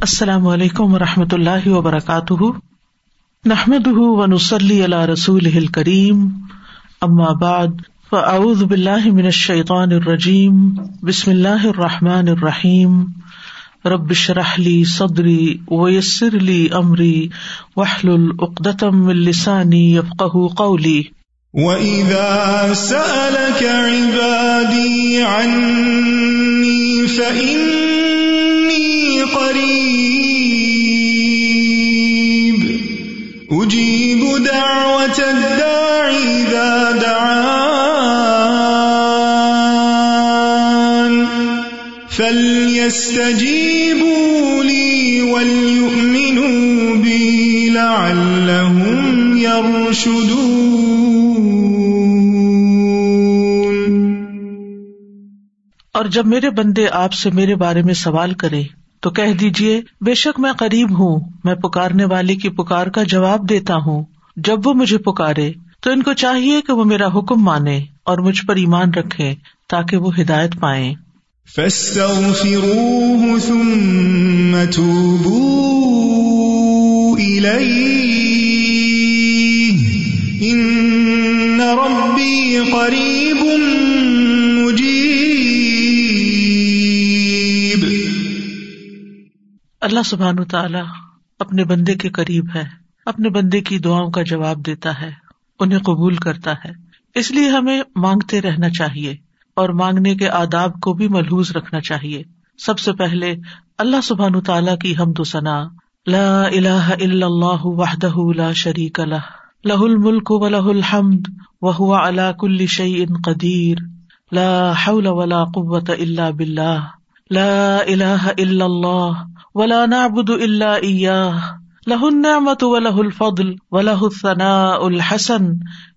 السلام علیکم و رحمۃ اللہ وبرکاتہ۔ نحمد ونسلی علی رسول کریم بعد، فاعوذ باللہ من الشیطان الرجیم۔ بسم اللہ الرحمٰن الرحیم۔ ربش رحلی صدری ویسر علی عمری وحل العقدم السانی یفق قولی۔ وَإِذَا سَأَلَكَ عِبَادِي عَنِّي فَإِنِّي قَرِيبٌ أُجِيبُ دَعْوَةَ الدَّاعِ إِذَا دَعَانِ. فَلْيَسْتَجِيبُوا لِي وَلْيُؤْمِنُوا بِي لَعَلَّهُمْ يَرْشُدُونَ. اور جب میرے بندے آپ سے میرے بارے میں سوال کرے تو کہہ دیجیے بے شک میں قریب ہوں، میں پکارنے والے کی پکار کا جواب دیتا ہوں۔ جب وہ مجھے پکارے، تو ان کو چاہیے کہ وہ میرا حکم مانے اور مجھ پر ایمان رکھے تاکہ وہ ہدایت پائے قریب اللہ سبحان تعالیٰ اپنے بندے کے قریب ہے، اپنے بندے کی دعاؤں کا جواب دیتا ہے، انہیں قبول کرتا ہے۔ اس لیے ہمیں مانگتے رہنا چاہیے اور مانگنے کے آداب کو بھی ملحوظ رکھنا چاہیے۔ سب سے پہلے اللہ سبحان تعالیٰ کی حمد و ثنا، لا الہ الا اللہ وحدہ لا شریک لہ لہ الملک و لہ الحمد وہ اللہ کل شعی ان قدیر، لا حول ولا قوت اللہ بلّہ لا الہ الا اللہ ولا نعبد الا اياه له النعمة وله الفضل وله الثناء الحسن.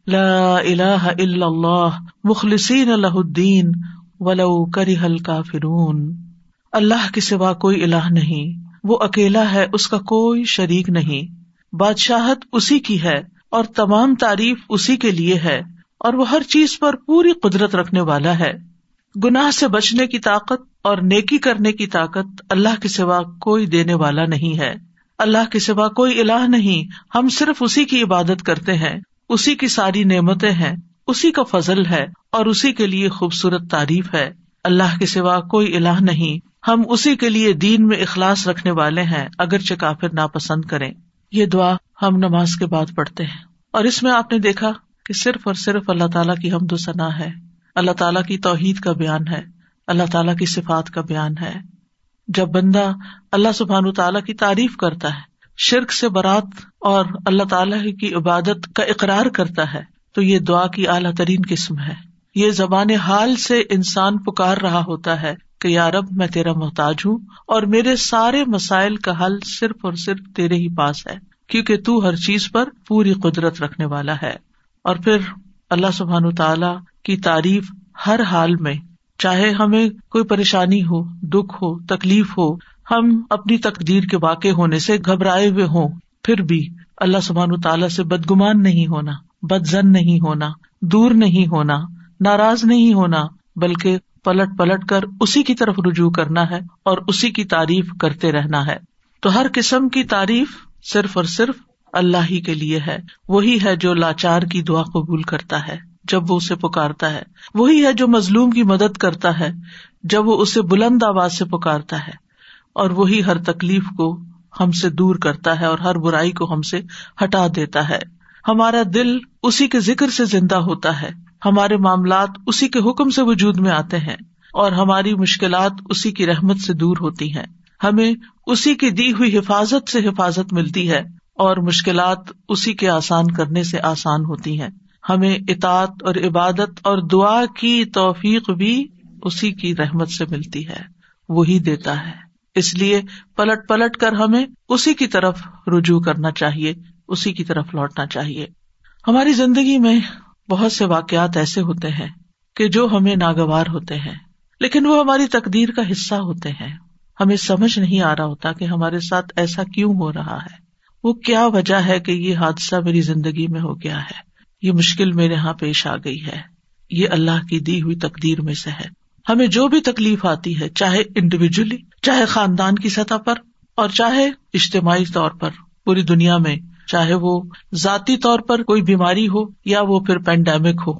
لا اله الا الله. مخلصين له الدين ولو كره الكافرون. اللہ کے سوا کوئی الہ نہیں. وہ اکیلا ہے، اس کا کوئی شریک نہیں۔ بادشاہت اسی کی ہے اور تمام تعریف اسی کے لیے ہے اور وہ ہر چیز پر پوری قدرت رکھنے والا ہے۔ گناہ سے بچنے کی طاقت اور نیکی کرنے کی طاقت اللہ کے سوا کوئی دینے والا نہیں ہے۔ اللہ کے سوا کوئی الہ نہیں۔ ہم صرف اسی کی عبادت کرتے ہیں، اسی کی ساری نعمتیں ہیں، اسی کا فضل ہے اور اسی کے لیے خوبصورت تعریف ہے۔ اللہ کے سوا کوئی الہ نہیں۔ ہم اسی کے لیے دین میں اخلاص رکھنے والے ہیں، اگرچہ کافر ناپسند کریں۔ یہ دعا ہم نماز کے بعد پڑھتے ہیں۔ اور اس میں آپ نے دیکھا کہ صرف اور صرف اللہ تعالیٰ کی حمد و ثنا ہے۔ اللہ تعالیٰ کی توحید کا بیان ہے۔ اللہ تعالیٰ کی صفات کا بیان ہے۔ جب بندہ اللہ سبحان تعالیٰ کی تعریف کرتا ہے، شرک سے برات اور اللہ تعالیٰ کی عبادت کا اقرار کرتا ہے، تو یہ دعا کی اعلیٰ ترین قسم ہے۔ یہ زبان حال سے انسان پکار رہا ہوتا ہے کہ یارب میں تیرا محتاج ہوں اور میرے سارے مسائل کا حل صرف اور صرف تیرے ہی پاس ہے، کیونکہ تو ہر چیز پر پوری قدرت رکھنے والا ہے۔ اور پھر اللہ سبحان تعالیٰ کی تعریف ہر حال میں چاہے ہمیں کوئی پریشانی ہو، دکھ ہو، تکلیف ہو، ہم اپنی تقدیر کے واقع ہونے سے گھبرائے ہوئے ہوں۔ پھر بھی اللہ سبحان تعالیٰ سے بدگمان نہیں ہونا بد زن نہیں ہونا، دور نہیں ہونا، ناراض نہیں ہونا، بلکہ پلٹ پلٹ کر اسی کی طرف رجوع کرنا ہے اور اسی کی تعریف کرتے رہنا ہے۔ تو ہر قسم کی تعریف صرف اور صرف اللہ ہی کے لیے ہے، وہی ہے جو لاچار کی دعا قبول کرتا ہے۔ جب وہ اسے پکارتا ہے۔ وہی ہے جو مظلوم کی مدد کرتا ہے، جب وہ اسے بلند آواز سے پکارتا ہے۔ اور وہی ہر تکلیف کو ہم سے دور کرتا ہے اور ہر برائی کو ہم سے ہٹا دیتا ہے۔ ہمارا دل اسی کے ذکر سے زندہ ہوتا ہے۔ ہمارے معاملات اسی کے حکم سے وجود میں آتے ہیں۔ اور ہماری مشکلات اسی کی رحمت سے دور ہوتی ہیں۔ ہمیں اسی کی دی ہوئی حفاظت سے حفاظت ملتی ہے اور مشکلات اسی کے آسان کرنے سے آسان ہوتی ہیں۔ ہمیں اطاط اور عبادت اور دعا کی توفیق بھی اسی کی رحمت سے ملتی ہے، وہی دیتا ہے۔ اس لیے پلٹ پلٹ کر ہمیں اسی کی طرف رجوع کرنا چاہیے، اسی کی طرف لوٹنا چاہیے۔ ہماری زندگی میں بہت سے واقعات ایسے ہوتے ہیں کہ جو ہمیں ناگوار ہوتے ہیں، لیکن وہ ہماری تقدیر کا حصہ ہوتے ہیں۔ ہمیں سمجھ نہیں آ رہا ہوتا کہ ہمارے ساتھ ایسا کیوں ہو رہا ہے۔ وہ کیا وجہ ہے کہ یہ حادثہ میری زندگی میں ہو گیا ہے؟ یہ مشکل میرے یہاں پیش آ گئی ہے۔ یہ اللہ کی دی ہوئی تقدیر میں سے ہے۔ ہمیں جو بھی تکلیف آتی ہے، چاہے انڈیویجلی چاہے خاندان کی سطح پر، اور چاہے اجتماعی طور پر، پوری دنیا میں، چاہے وہ ذاتی طور پر کوئی بیماری ہو یا وہ پھر پینڈیمک ہو۔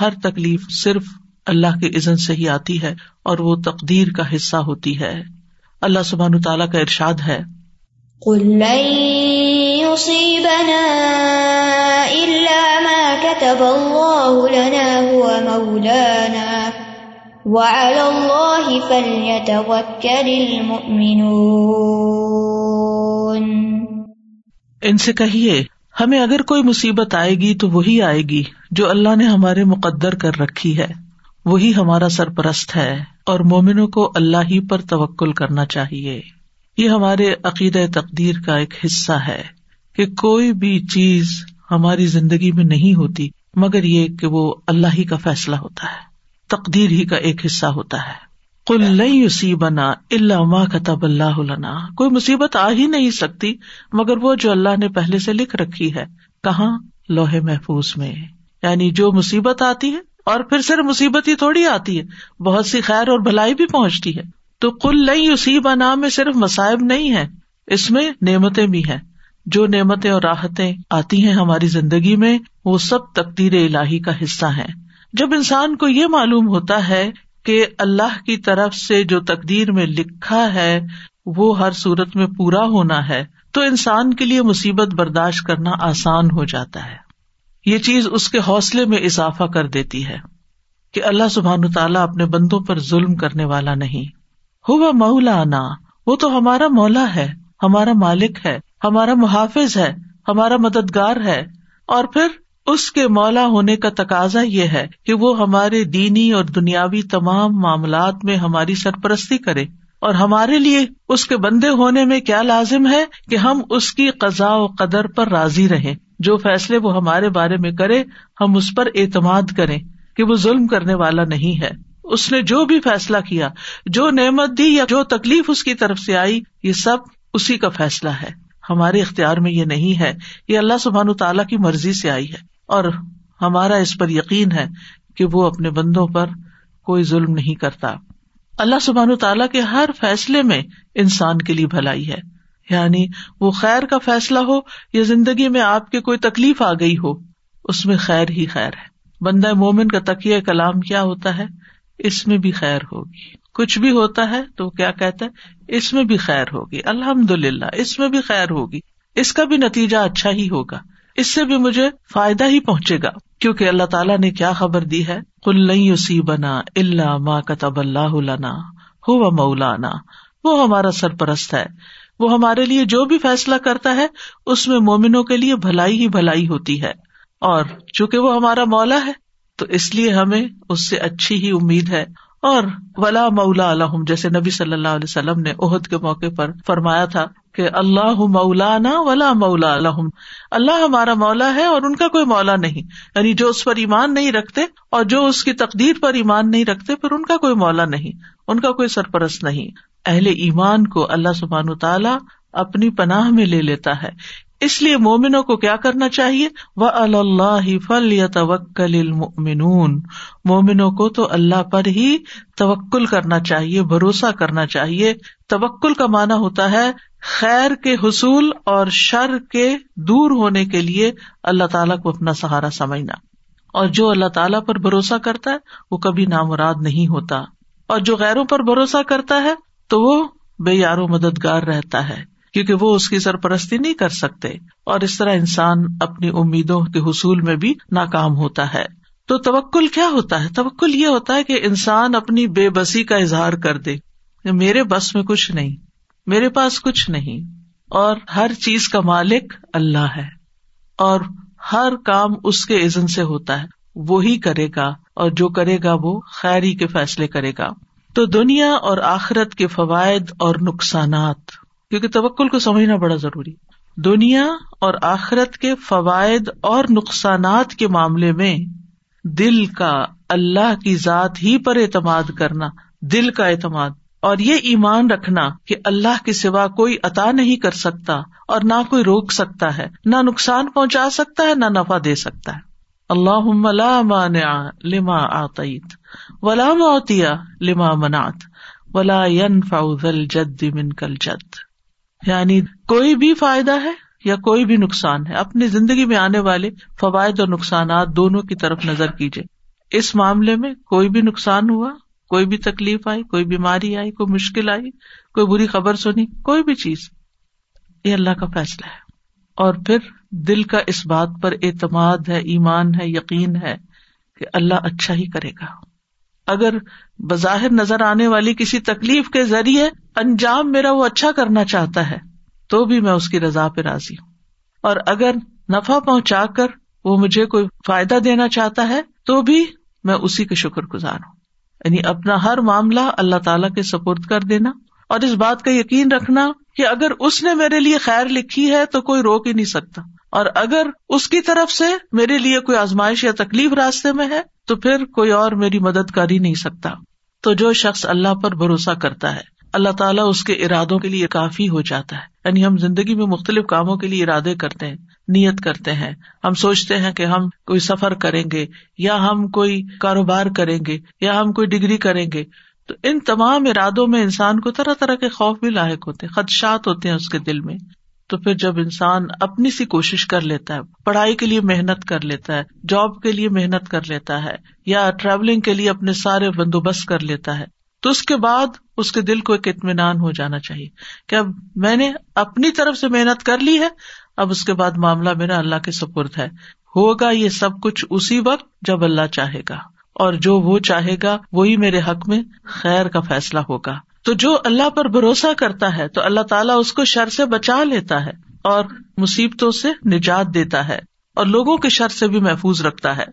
ہر تکلیف صرف اللہ کے عزن سے ہی آتی ہے، اور وہ تقدیر کا حصہ ہوتی ہے۔ اللہ سبحان تعالیٰ کا ارشاد ہے۔ ان سے کہیے، ہمیں اگر کوئی مصیبت آئے گی تو وہی آئے گی جو اللہ نے ہمارے مقدر کر رکھی ہے۔ وہی ہمارا سرپرست ہے اور مومنوں کو اللہ ہی پر توکل کرنا چاہیے۔ یہ ہمارے عقید تقدیر کا ایک حصہ ہے۔ کہ کوئی بھی چیز ہماری زندگی میں نہیں ہوتی، مگر یہ کہ وہ اللہ ہی کا فیصلہ ہوتا ہے، تقدیر ہی کا ایک حصہ ہوتا ہے۔ کل نہیں اسی بنا اللہ ماں کتب اللہ لنا۔ کوئی مصیبت آ ہی نہیں سکتی، مگر وہ جو اللہ نے پہلے سے لکھ رکھی ہے۔ کہاں؟ لوہے محفوظ میں۔ یعنی جو مصیبت آتی ہے، اور پھر صرف مصیبت ہی تھوڑی آتی ہے، بہت سی خیر اور بھلائی بھی پہنچتی ہے۔ تو کل نہیں اسی بنا میں صرف مصائب نہیں ہے، اس میں نعمتیں بھی ہیں۔ جو نعمتیں اور راحتیں آتی ہیں ہماری زندگی میں، وہ سب تقدیر الہی کا حصہ ہے جب انسان کو یہ معلوم ہوتا ہے کہ اللہ کی طرف سے جو تقدیر میں لکھا ہے، وہ ہر صورت میں پورا ہونا ہے، تو انسان کے لیے مصیبت برداشت کرنا آسان ہو جاتا ہے۔ یہ چیز اس کے حوصلے میں اضافہ کر دیتی ہے کہ اللہ سبحان تعالیٰ اپنے بندوں پر ظلم کرنے والا نہیں۔ ہو مولا وہ تو ہمارا مولا ہے، ہمارا مالک ہے۔ ہمارا محافظ ہے، ہمارا مددگار ہے۔ اور پھر اس کے مولا ہونے کا تقاضا یہ ہے کہ وہ ہمارے دینی اور دنیاوی تمام معاملات میں ہماری سرپرستی کرے۔ اور ہمارے لیے اس کے بندے ہونے میں کیا لازم ہے کہ ہم اس کی قزا و قدر پر راضی رہیں۔ جو فیصلے وہ ہمارے بارے میں کرے، ہم اس پر اعتماد کریں کہ وہ ظلم کرنے والا نہیں ہے۔ اس نے جو بھی فیصلہ کیا، جو نعمت دی یا جو تکلیف اس کی طرف سے آئی، یہ سب اسی کا فیصلہ ہے۔ ہمارے اختیار میں یہ نہیں ہے یہ اللہ سبحان تعالیٰ کی مرضی سے آئی ہے اور ہمارا اس پر یقین ہے کہ وہ اپنے بندوں پر کوئی ظلم نہیں کرتا۔ اللہ سبحان تعالیٰ کے ہر فیصلے میں انسان کے لیے بھلائی ہے۔ یعنی وہ خیر کا فیصلہ ہو یا زندگی میں آپ کے کوئی تکلیف آ گئی ہو، اس میں خیر ہی خیر ہے۔ بندہ مومن کا تکیہ کلام کیا ہوتا ہے؟ اس میں بھی خیر ہوگی۔ کچھ بھی ہوتا ہے تو کیا کہتا ہے؟ اس میں بھی خیر ہوگی الحمد للہ اس میں بھی خیر ہوگی، اس کا بھی نتیجہ اچھا ہی ہوگا، اس سے بھی مجھے فائدہ ہی پہنچے گا۔ کیونکہ اللہ تعالیٰ نے کیا خبر دی ہے؟ کل نہیں اسی بنا اللہ ماں کتب اللہ ہو مولانا، وہ ہمارا سرپرست ہے۔ وہ ہمارے لیے جو بھی فیصلہ کرتا ہے، اس میں مومنوں کے لیے بھلائی ہی بھلائی ہوتی ہے۔ اور چونکہ وہ ہمارا مولا ہے، تو اس لیے ہمیں اس سے اچھی ہی امید ہے۔ اور ولا مولا الحم جیسے نبی صلی اللہ علیہ وسلم نے عہد کے موقع پر فرمایا تھا کہ اللہ مولانا ولا مولا الحم اللہ ہمارا مولا ہے اور ان کا کوئی مولا نہیں۔ یعنی جو اس پر ایمان نہیں رکھتے اور جو اس کی تقدیر پر ایمان نہیں رکھتے، پھر ان کا کوئی مولا نہیں۔ ان کا کوئی سرپرست نہیں۔ اہل ایمان کو اللہ سبحان تعالیٰ اپنی پناہ میں لے لیتا ہے۔ اس لیے مومنوں کو کیا کرنا چاہیے؟ وہ اللہ فل یا توکل مومنوں کو تو اللہ پر ہی توکل کرنا چاہیے، بھروسہ کرنا چاہیے۔ توکل کا مانا ہوتا ہے خیر کے حصول اور شر کے دور ہونے کے لیے اللہ تعالیٰ کو اپنا سہارا سمجھنا۔ اور جو اللہ تعالیٰ پر بھروسہ کرتا ہے، وہ کبھی نامراد نہیں ہوتا۔ اور جو غیروں پر بھروسہ کرتا ہے، تو وہ بے یارو مددگار رہتا ہے۔ کیونکہ وہ اس کی سرپرستی نہیں کر سکتے اور اس طرح انسان اپنی امیدوں کے حصول میں بھی ناکام ہوتا ہے۔ تو توکل کیا ہوتا ہے؟ توکل یہ ہوتا ہے کہ انسان اپنی بے بسی کا اظہار کر دے میرے بس میں کچھ نہیں، میرے پاس کچھ نہیں، اور ہر چیز کا مالک اللہ ہے، اور ہر کام اس کے عزن سے ہوتا ہے۔ وہی کرے گا اور جو کرے گا وہ خیری کے فیصلے کرے گا۔ تو دنیا اور آخرت کے فوائد اور نقصانات۔ کیونکہ توکل کو سمجھنا بڑا ضروری دنیا اور آخرت کے فوائد اور نقصانات کے معاملے میں دل کا اللہ کی ذات ہی پر اعتماد کرنا، دل کا اعتماد۔ اور یہ ایمان رکھنا کہ اللہ کے سوا کوئی عطا نہیں کر سکتا اور نہ کوئی روک سکتا ہے، نہ نقصان پہنچا سکتا ہے، نہ نفع دے سکتا ہے۔ اللہ مانع لما آتیت ولا موتیا لما منات ولا ین فاؤ جد من کل جد یعنی کوئی بھی فائدہ ہے یا کوئی بھی نقصان ہے۔ اپنی زندگی میں آنے والے فوائد اور نقصانات دونوں کی طرف نظر کیجیے اس معاملے میں کوئی بھی نقصان ہوا، کوئی بھی تکلیف آئی، کوئی بیماری آئی، کوئی مشکل آئی، کوئی بری خبر سنی، کوئی بھی چیز۔ یہ اللہ کا فیصلہ ہے۔ اور پھر دل کا اس بات پر اعتماد ہے، ایمان ہے، یقین ہے کہ اللہ اچھا ہی کرے گا۔ اگر بظاہر نظر آنے والی کسی تکلیف کے ذریعے انجام میرا وہ اچھا کرنا چاہتا ہے، تو بھی میں اس کی رضا پہ راضی ہوں۔ اور اگر نفع پہنچا کر وہ مجھے کوئی فائدہ دینا چاہتا ہے، تو بھی میں اسی کے شکر گزار ہوں۔ یعنی اپنا ہر معاملہ اللہ تعالی کے سپرد کر دینا اور اس بات کا یقین رکھنا کہ اگر اس نے میرے لیے خیر لکھی ہے تو کوئی روک ہی نہیں سکتا۔ اور اگر اس کی طرف سے میرے لیے کوئی آزمائش یا تکلیف راستے میں ہے، تو پھر کوئی اور میری مدد کر ہی نہیں سکتا۔ تو جو شخص اللہ پر بھروسہ کرتا ہے، اللہ تعالیٰ اس کے ارادوں کے لیے کافی ہو جاتا ہے۔ یعنی ہم زندگی میں مختلف کاموں کے لیے ارادے کرتے ہیں، نیت کرتے ہیں۔ ہم سوچتے ہیں کہ ہم کوئی سفر کریں گے، یا ہم کوئی کاروبار کریں گے، یا ہم کوئی ڈگری کریں گے۔ تو ان تمام ارادوں میں انسان کو طرح طرح کے خوف بھی لاحق ہوتے ہیں، خدشات ہوتے ہیں اس کے دل میں۔ تو پھر جب انسان اپنی سی کوشش کر لیتا ہے، پڑھائی کے لیے محنت کر لیتا ہے، جاب کے لیے محنت کر لیتا ہے، یا ٹریولنگ کے لیے اپنے سارے بندوبست کر لیتا ہے، تو اس کے بعد اس کے دل کو ایک اطمینان ہو جانا چاہیے کہ اب میں نے اپنی طرف سے محنت کر لی ہے، اب اس کے بعد معاملہ میرا اللہ کے سپرد ہے۔ ہوگا یہ سب کچھ اسی وقت جب اللہ چاہے گا، اور جو وہ چاہے گا، وہی میرے حق میں خیر کا فیصلہ ہوگا۔ تو جو اللہ پر بھروسہ کرتا ہے، تو اللہ تعالیٰ اس کو شر سے بچا لیتا ہے اور مصیبتوں سے نجات دیتا ہے اور لوگوں کے شر سے بھی محفوظ رکھتا ہے۔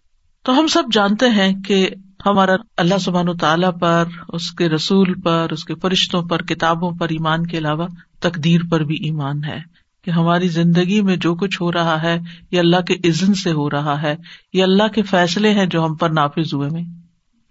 تو ہم سب جانتے ہیں کہ ہمارا اللہ سبحان و تعالیٰ پر، اس کے رسول پر، اس کے فرشتوں پر، کتابوں پر ایمان کے علاوہ تقدیر پر بھی ایمان ہے کہ ہماری زندگی میں جو کچھ ہو رہا ہے، یہ اللہ کے عزن سے ہو رہا ہے، یہ اللہ کے فیصلے ہیں جو ہم پر نافذ ہوئے میں۔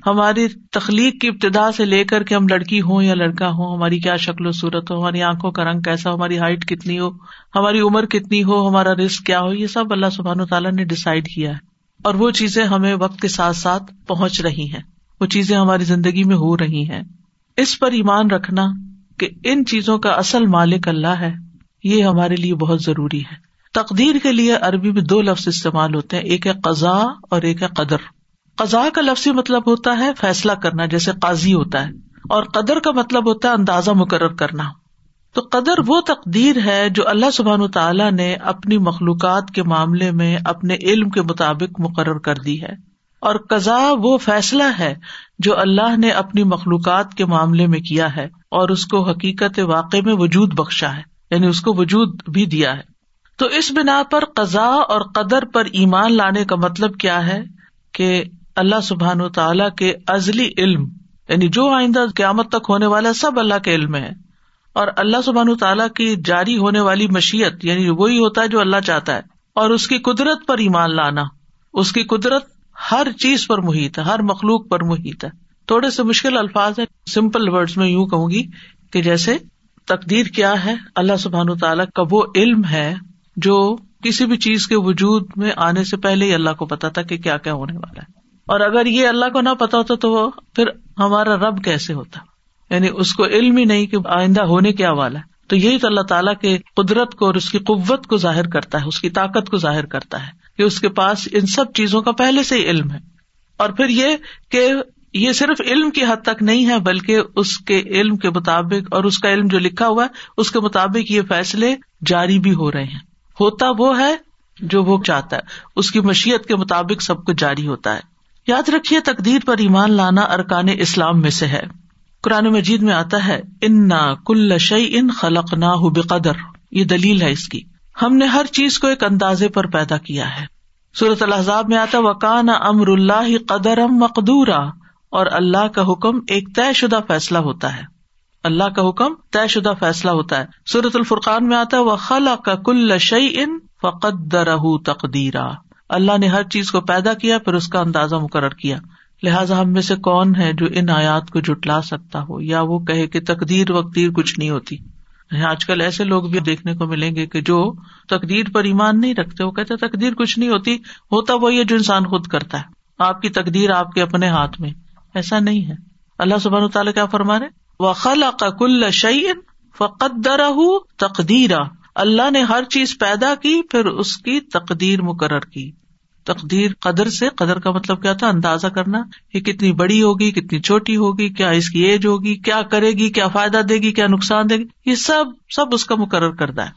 ہماری تخلیق کی ابتدا سے لے کر کے ہم لڑکی ہوں یا لڑکا ہوں، ہماری کیا شکل و صورت ہو، ہماری آنکھوں کا رنگ کیسا ہو، ہماری ہائٹ کتنی ہو، ہماری عمر کتنی ہو، ہمارا رسک کیا ہو، یہ سب اللہ سبحان و تعالیٰ نے ڈسائڈ کیا ہے۔ اور وہ چیزیں ہمیں وقت کے ساتھ ساتھ پہنچ رہی ہیں۔ وہ چیزیں ہماری زندگی میں ہو رہی ہیں۔ اس پر ایمان رکھنا کہ ان چیزوں کا اصل مالک اللہ ہے، یہ ہمارے لیے بہت ضروری ہے۔ تقدیر کے لیے عربی میں دو لفظ استعمال ہوتے ہیں، ایک ہے قزا اور ایک ہے قدر۔ قزا کا لفظی مطلب ہوتا ہے فیصلہ کرنا، جیسے قاضی ہوتا ہے، اور قدر کا مطلب ہوتا ہے اندازہ مقرر کرنا۔ تو قدر وہ تقدیر ہے جو اللہ سبحان تعالیٰ نے اپنی مخلوقات کے معاملے میں اپنے علم کے مطابق مقرر کر دی ہے۔ اور قزا وہ فیصلہ ہے جو اللہ نے اپنی مخلوقات کے معاملے میں کیا ہے اور اس کو حقیقت واقع میں وجود بخشا ہے یعنی اس کو وجود بھی دیا ہے۔ تو اس بنا پر قزا اور قدر پر ایمان لانے کا مطلب کیا ہے کہ اللہ سبحان تعالیٰ کے ازلی علم یعنی جو آئندہ قیامت تک ہونے والا سب اللہ کے علم ہے۔ اور اللہ سبحان تعالیٰ کی جاری ہونے والی مشیت یعنی وہی ہوتا ہے جو اللہ چاہتا ہے۔ اور اس کی قدرت پر ایمان لانا، اس کی قدرت ہر چیز پر محیط ہے، ہر مخلوق پر محیط ہے۔ تھوڑے سے مشکل الفاظ ہے سمپل ورڈ میں یوں کہوں گی کہ جیسے تقدیر کیا ہے، اللہ سبحان تعالیٰ کا وہ علم ہے جو کسی بھی چیز کے وجود میں آنے سے پہلے ہی اللہ کو پتا تھا کہ کیا کیا ہونے والا ہے۔ اور اگر یہ اللہ کو نہ پتا ہوتا تو وہ پھر ہمارا رب کیسے ہوتا؟ یعنی اس کو علم ہی نہیں کہ آئندہ ہونے کیا والا ہے۔ تو یہی تو اللہ تعالیٰ کے قدرت کو اور اس کی قوت کو ظاہر کرتا ہے، اس کی طاقت کو ظاہر کرتا ہے کہ اس کے پاس ان سب چیزوں کا پہلے سے ہی علم ہے۔ اور پھر یہ کہ یہ صرف علم کی حد تک نہیں ہے، بلکہ اس کے علم کے مطابق اور اس کا علم جو لکھا ہوا ہے، اس کے مطابق یہ فیصلے جاری بھی ہو رہے ہیں۔ ہوتا وہ ہے جو وہ چاہتا ہے، اس کی مشیت کے مطابق سب کچھ جاری ہوتا ہے۔ یاد رکھیے تقدیر پر ایمان لانا ارکان اسلام میں سے ہے۔ قرآن مجید میں آتا ہے ان کل شعی ان خلق نہ بقدر یہ دلیل ہے اس کی۔ ہم نے ہر چیز کو ایک اندازے پر پیدا کیا ہے۔ صورت الحضاب میں آتا وکان امر اللہ قدر ام مقدورا اور اللہ کا حکم ایک طے شدہ فیصلہ ہوتا ہے۔ اللہ کا حکم طے شدہ فیصلہ ہوتا ہے۔ سورت الفرقان میں آتا ہے وہ خلا کا کل شعی ان فقدر تقدیرا اللہ نے ہر چیز کو پیدا کیا، پھر اس کا اندازہ مقرر کیا۔ لہٰذا ہم میں سے کون ہے جو ان آیات کو جٹلا سکتا ہو؟ یا وہ کہے کہ تقدیر وقتیر کچھ نہیں ہوتی۔ یعنی آج کل ایسے لوگ بھی دیکھنے کو ملیں گے کہ جو تقدیر پر ایمان نہیں رکھتے، وہ کہتے تقدیر کچھ نہیں ہوتی، ہوتا وہی ہے جو انسان خود کرتا ہے۔ آپ کی تقدیر آپ کے اپنے ہاتھ میں۔ ایسا نہیں ہے۔ اللہ سبحان تعالیٰ کیا فرما رہے و کل شعین فقدر تقدیرا اللہ نے ہر چیز پیدا کی، پھر اس کی تقدیر مقرر کی۔ تقدیر قدر سے، قدر کا مطلب کیا تھا؟ اندازہ کرنا یہ کتنی بڑی ہوگی، کتنی چھوٹی ہوگی، کیا اس کی ایج ہوگی، کیا کرے گی، کیا فائدہ دے گی، کیا نقصان دے گی؟ یہ سب سب اس کا مقرر کردہ ہے۔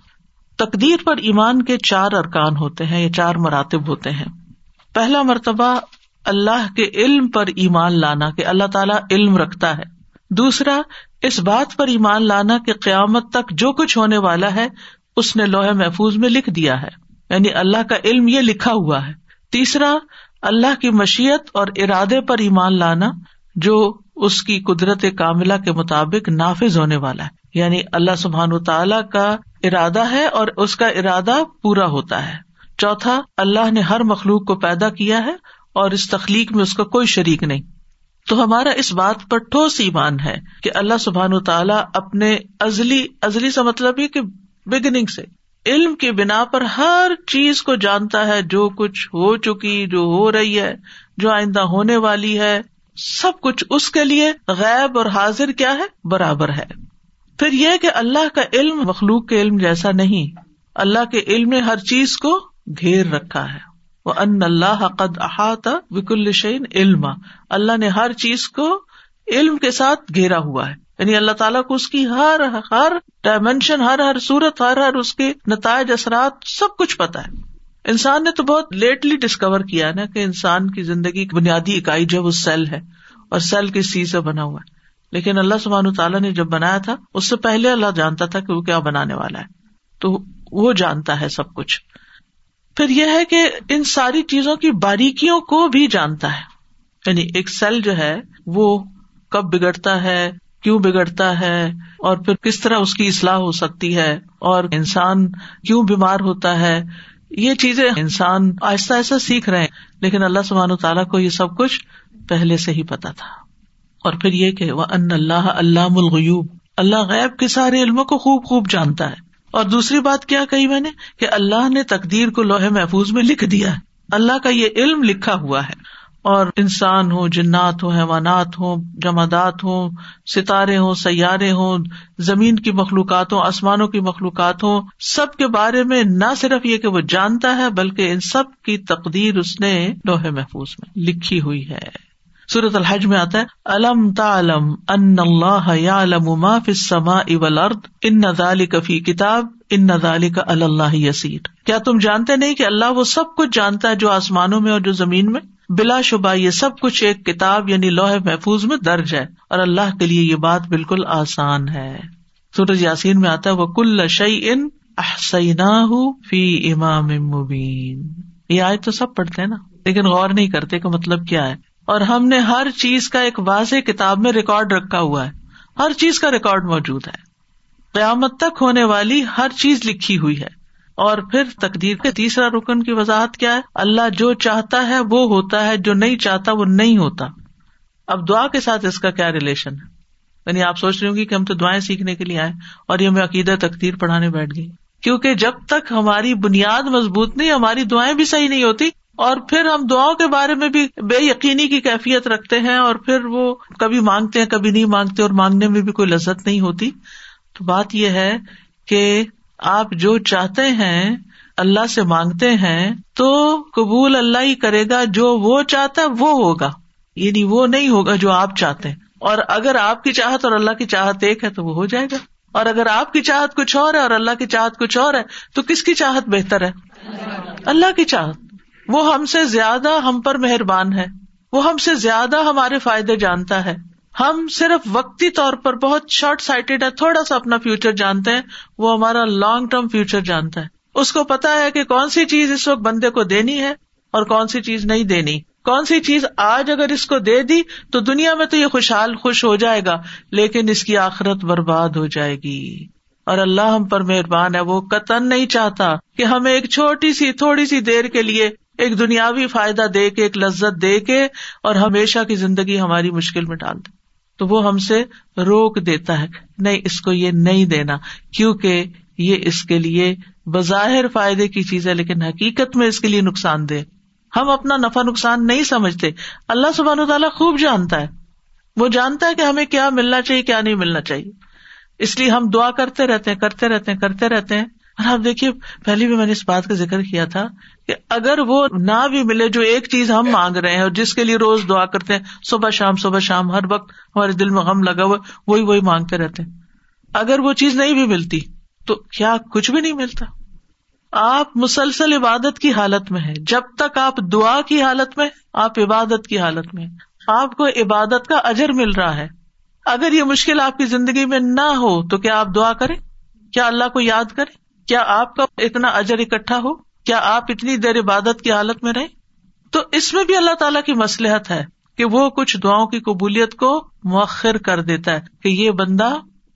تقدیر پر ایمان کے چار ارکان ہوتے ہیں، یا چار مراتب ہوتے ہیں۔ پہلا مرتبہ، اللہ کے علم پر ایمان لانا، کہ اللہ تعالیٰ علم رکھتا ہے۔ دوسرا، اس بات پر ایمان لانا کہ قیامت تک جو کچھ ہونے والا ہے، اس نے لوہے محفوظ میں لکھ دیا ہے۔ یعنی اللہ کا علم یہ لکھا ہوا ہے۔ تیسرا، اللہ کی مشیت اور ارادے پر ایمان لانا، جو اس کی قدرت کاملہ کے مطابق نافذ ہونے والا ہے۔ یعنی اللہ سبحان تعالی کا ارادہ ہے اور اس کا ارادہ پورا ہوتا ہے۔ چوتھا، اللہ نے ہر مخلوق کو پیدا کیا ہے اور اس تخلیق میں اس کا کوئی شریک نہیں۔ تو ہمارا اس بات پر ٹھوس ایمان ہے کہ اللہ سبحان تعالیٰ اپنے ازلی ازلی سے مطلب یہ کہ بگننگ سے علم کی بنا پر ہر چیز کو جانتا ہے، جو کچھ ہو چکی، جو ہو رہی ہے، جو آئندہ ہونے والی ہے، سب کچھ اس کے لیے غیب اور حاضر کیا ہے؟ برابر ہے۔ پھر یہ کہ اللہ کا علم مخلوق کے علم جیسا نہیں، اللہ کے علم نے ہر چیز کو گھیر رکھا ہے۔ وہ ان اللہ قد احاطہ وک الشین علم اللہ نے ہر چیز کو علم کے ساتھ گھیرا ہوا ہے۔ یعنی اللہ تعالیٰ کو اس کی ہر ہر ڈائمینشن ہر ہر صورت، ہر ہر اس کے نتائج، اثرات سب کچھ پتا ہے۔ انسان نے تو بہت لیٹلی ڈسکور کیا نا کہ انسان کی زندگی کی بنیادی اکائی جو ہے وہ سیل ہے اور سیل کس چیز سے بنا ہوا ہے۔ لیکن اللہ سبحان تعالیٰ نے جب بنایا تھا، اس سے پہلے اللہ جانتا تھا کہ وہ کیا بنانے والا ہے۔ تو وہ جانتا ہے سب کچھ۔ پھر یہ ہے کہ ان ساری چیزوں کی باریکیوں کو بھی جانتا ہے۔ یعنی ایک سیل جو ہے وہ کب بگڑتا ہے کیوں بگڑتا ہے اور پھر کس طرح اس کی اصلاح ہو سکتی ہے اور انسان کیوں بیمار ہوتا ہے؟ یہ چیزیں انسان آہستہ آہستہ سیکھ رہے ہیں، لیکن اللہ سبحان و تعالیٰ کو یہ سب کچھ پہلے سے ہی پتا تھا۔ اور پھر یہ کہ وہ ان اللہ اللہ الغیوب اللہ غیب کے سارے علموں کو خوب خوب جانتا ہے۔ اور دوسری بات کیا کہی میں نے؟ کہ اللہ نے تقدیر کو لوہے محفوظ میں لکھ دیا ہے۔ اللہ کا یہ علم لکھا ہوا ہے۔ اور انسان ہو جنات ہو حیوانات ہوں، جمادات ہوں، ستارے ہوں، سیارے ہوں، زمین کی مخلوقات ہوں، آسمانوں کی مخلوقات ہوں، سب کے بارے میں نہ صرف یہ کہ وہ جانتا ہے، بلکہ ان سب کی تقدیر اس نے لوہے محفوظ میں لکھی ہوئی ہے۔ سورت الحج میں آتا ہے، الم تعلم ان اللہ یعلم ما فی السماء والارض، ان ذالک فی کتاب، ان ذالک علی اللہ یسیر کیا تم جانتے نہیں کہ اللہ وہ سب کچھ جانتا ہے جو آسمانوں میں اور جو زمین میں؟ بلا شبہ یہ سب کچھ ایک کتاب یعنی لوہے محفوظ میں درج ہے اور اللہ کے لیے یہ بات بالکل آسان ہے۔ سورج یاسین میں آتا ہے وہ کل شعی ان احسینا فی امام مبین یہ آئے تو سب پڑھتے ہیں نا، لیکن غور نہیں کرتے کہ مطلب کیا ہے۔ اور ہم نے ہر چیز کا ایک واضح کتاب میں ریکارڈ رکھا ہوا ہے۔ ہر چیز کا ریکارڈ موجود ہے۔ قیامت تک ہونے والی ہر چیز لکھی ہوئی ہے۔ اور پھر تقدیر کے تیسرا رکن کی وضاحت کیا ہے؟ اللہ جو چاہتا ہے وہ ہوتا ہے، جو نہیں چاہتا وہ نہیں ہوتا۔ اب دعا کے ساتھ اس کا کیا ریلیشن ہے؟ یعنی آپ سوچ رہی ہوں گی کہ ہم تو دعائیں سیکھنے کے لیے آئے اور یہ میں عقیدہ تقدیر پڑھانے بیٹھ گئی۔ کیونکہ جب تک ہماری بنیاد مضبوط نہیں، ہماری دعائیں بھی صحیح نہیں ہوتی اور پھر ہم دعاؤں کے بارے میں بھی بے یقینی کی کیفیت رکھتے ہیں اور پھر وہ کبھی مانگتے ہیں، کبھی نہیں مانگتے اور مانگنے میں بھی کوئی لذت نہیں ہوتی۔ تو بات یہ ہے کہ آپ جو چاہتے ہیں، اللہ سے مانگتے ہیں، تو قبول اللہ ہی کرے گا، جو وہ چاہتا ہے، وہ ہوگا۔ یعنی وہ نہیں ہوگا جو آپ چاہتے ہیں۔ اور اگر آپ کی چاہت اور اللہ کی چاہت ایک ہے، تو وہ ہو جائے گا۔ اور اگر آپ کی چاہت کچھ اور ہے اور اللہ کی چاہت کچھ اور ہے، تو کس کی چاہت بہتر ہے؟ اللہ کی چاہت۔ وہ ہم سے زیادہ ہم پر مہربان ہے۔ وہ ہم سے زیادہ ہمارے فائدے جانتا ہے۔ ہم صرف وقتی طور پر بہت شارٹ سائٹڈ ہے تھوڑا سا اپنا فیوچر جانتے ہیں، وہ ہمارا لانگ ٹرم فیوچر جانتا ہے۔ اس کو پتا ہے کہ کون سی چیز اس وقت بندے کو دینی ہے اور کون سی چیز نہیں دینی۔ کون سی چیز آج اگر اس کو دے دی تو دنیا میں تو یہ خوشحال خوش ہو جائے گا، لیکن اس کی آخرت برباد ہو جائے گی۔ اور اللہ ہم پر مہربان ہے، وہ قطن نہیں چاہتا کہ ہمیں ایک چھوٹی سی، تھوڑی سی دیر کے لیے ایک دنیاوی فائدہ دے کے، ایک لذت دے کے اور ہمیشہ کی زندگی ہماری مشکل میں ڈال دے۔ تو وہ ہم سے روک دیتا ہے۔ نہیں، اس کو یہ نہیں دینا، کیونکہ یہ اس کے لیے بظاہر فائدے کی چیز ہے، لیکن حقیقت میں اس کے لیے نقصان دے ہم اپنا نفع نقصان نہیں سمجھتے۔ اللہ سبحان و تعالیٰ خوب جانتا ہے۔ وہ جانتا ہے کہ ہمیں کیا ملنا چاہیے، کیا نہیں ملنا چاہیے۔ اس لیے ہم دعا کرتے رہتے ہیں، کرتے رہتے ہیں، کرتے رہتے ہیں۔ اور آپ دیکھیے پہلے بھی میں نے اس بات کا ذکر کیا تھا کہ اگر وہ نہ بھی ملے جو ایک چیز ہم مانگ رہے ہیں اور جس کے لیے روز دعا کرتے ہیں، صبح شام صبح شام، ہر وقت ہمارے دل میں غم لگا ہوا، وہی وہی مانگتے رہتے ہیں۔ اگر وہ چیز نہیں بھی ملتی، تو کیا کچھ بھی نہیں ملتا؟ آپ مسلسل عبادت کی حالت میں ہے جب تک آپ دعا کی حالت میں، آپ عبادت کی حالت میں آپ کو عبادت کا اجر مل رہا ہے۔ اگر یہ مشکل آپ کی زندگی میں نہ ہو، تو کیا آپ دعا کریں؟ کیا اللہ کو یاد کریں؟ کیا آپ کا اتنا اجر اکٹھا ہو؟ کیا آپ اتنی دیر عبادت کی حالت میں رہیں تو اس میں بھی اللہ تعالیٰ کی مسلحت ہے کہ وہ کچھ دعاؤں کی قبولیت کو مؤخر کر دیتا ہے کہ یہ بندہ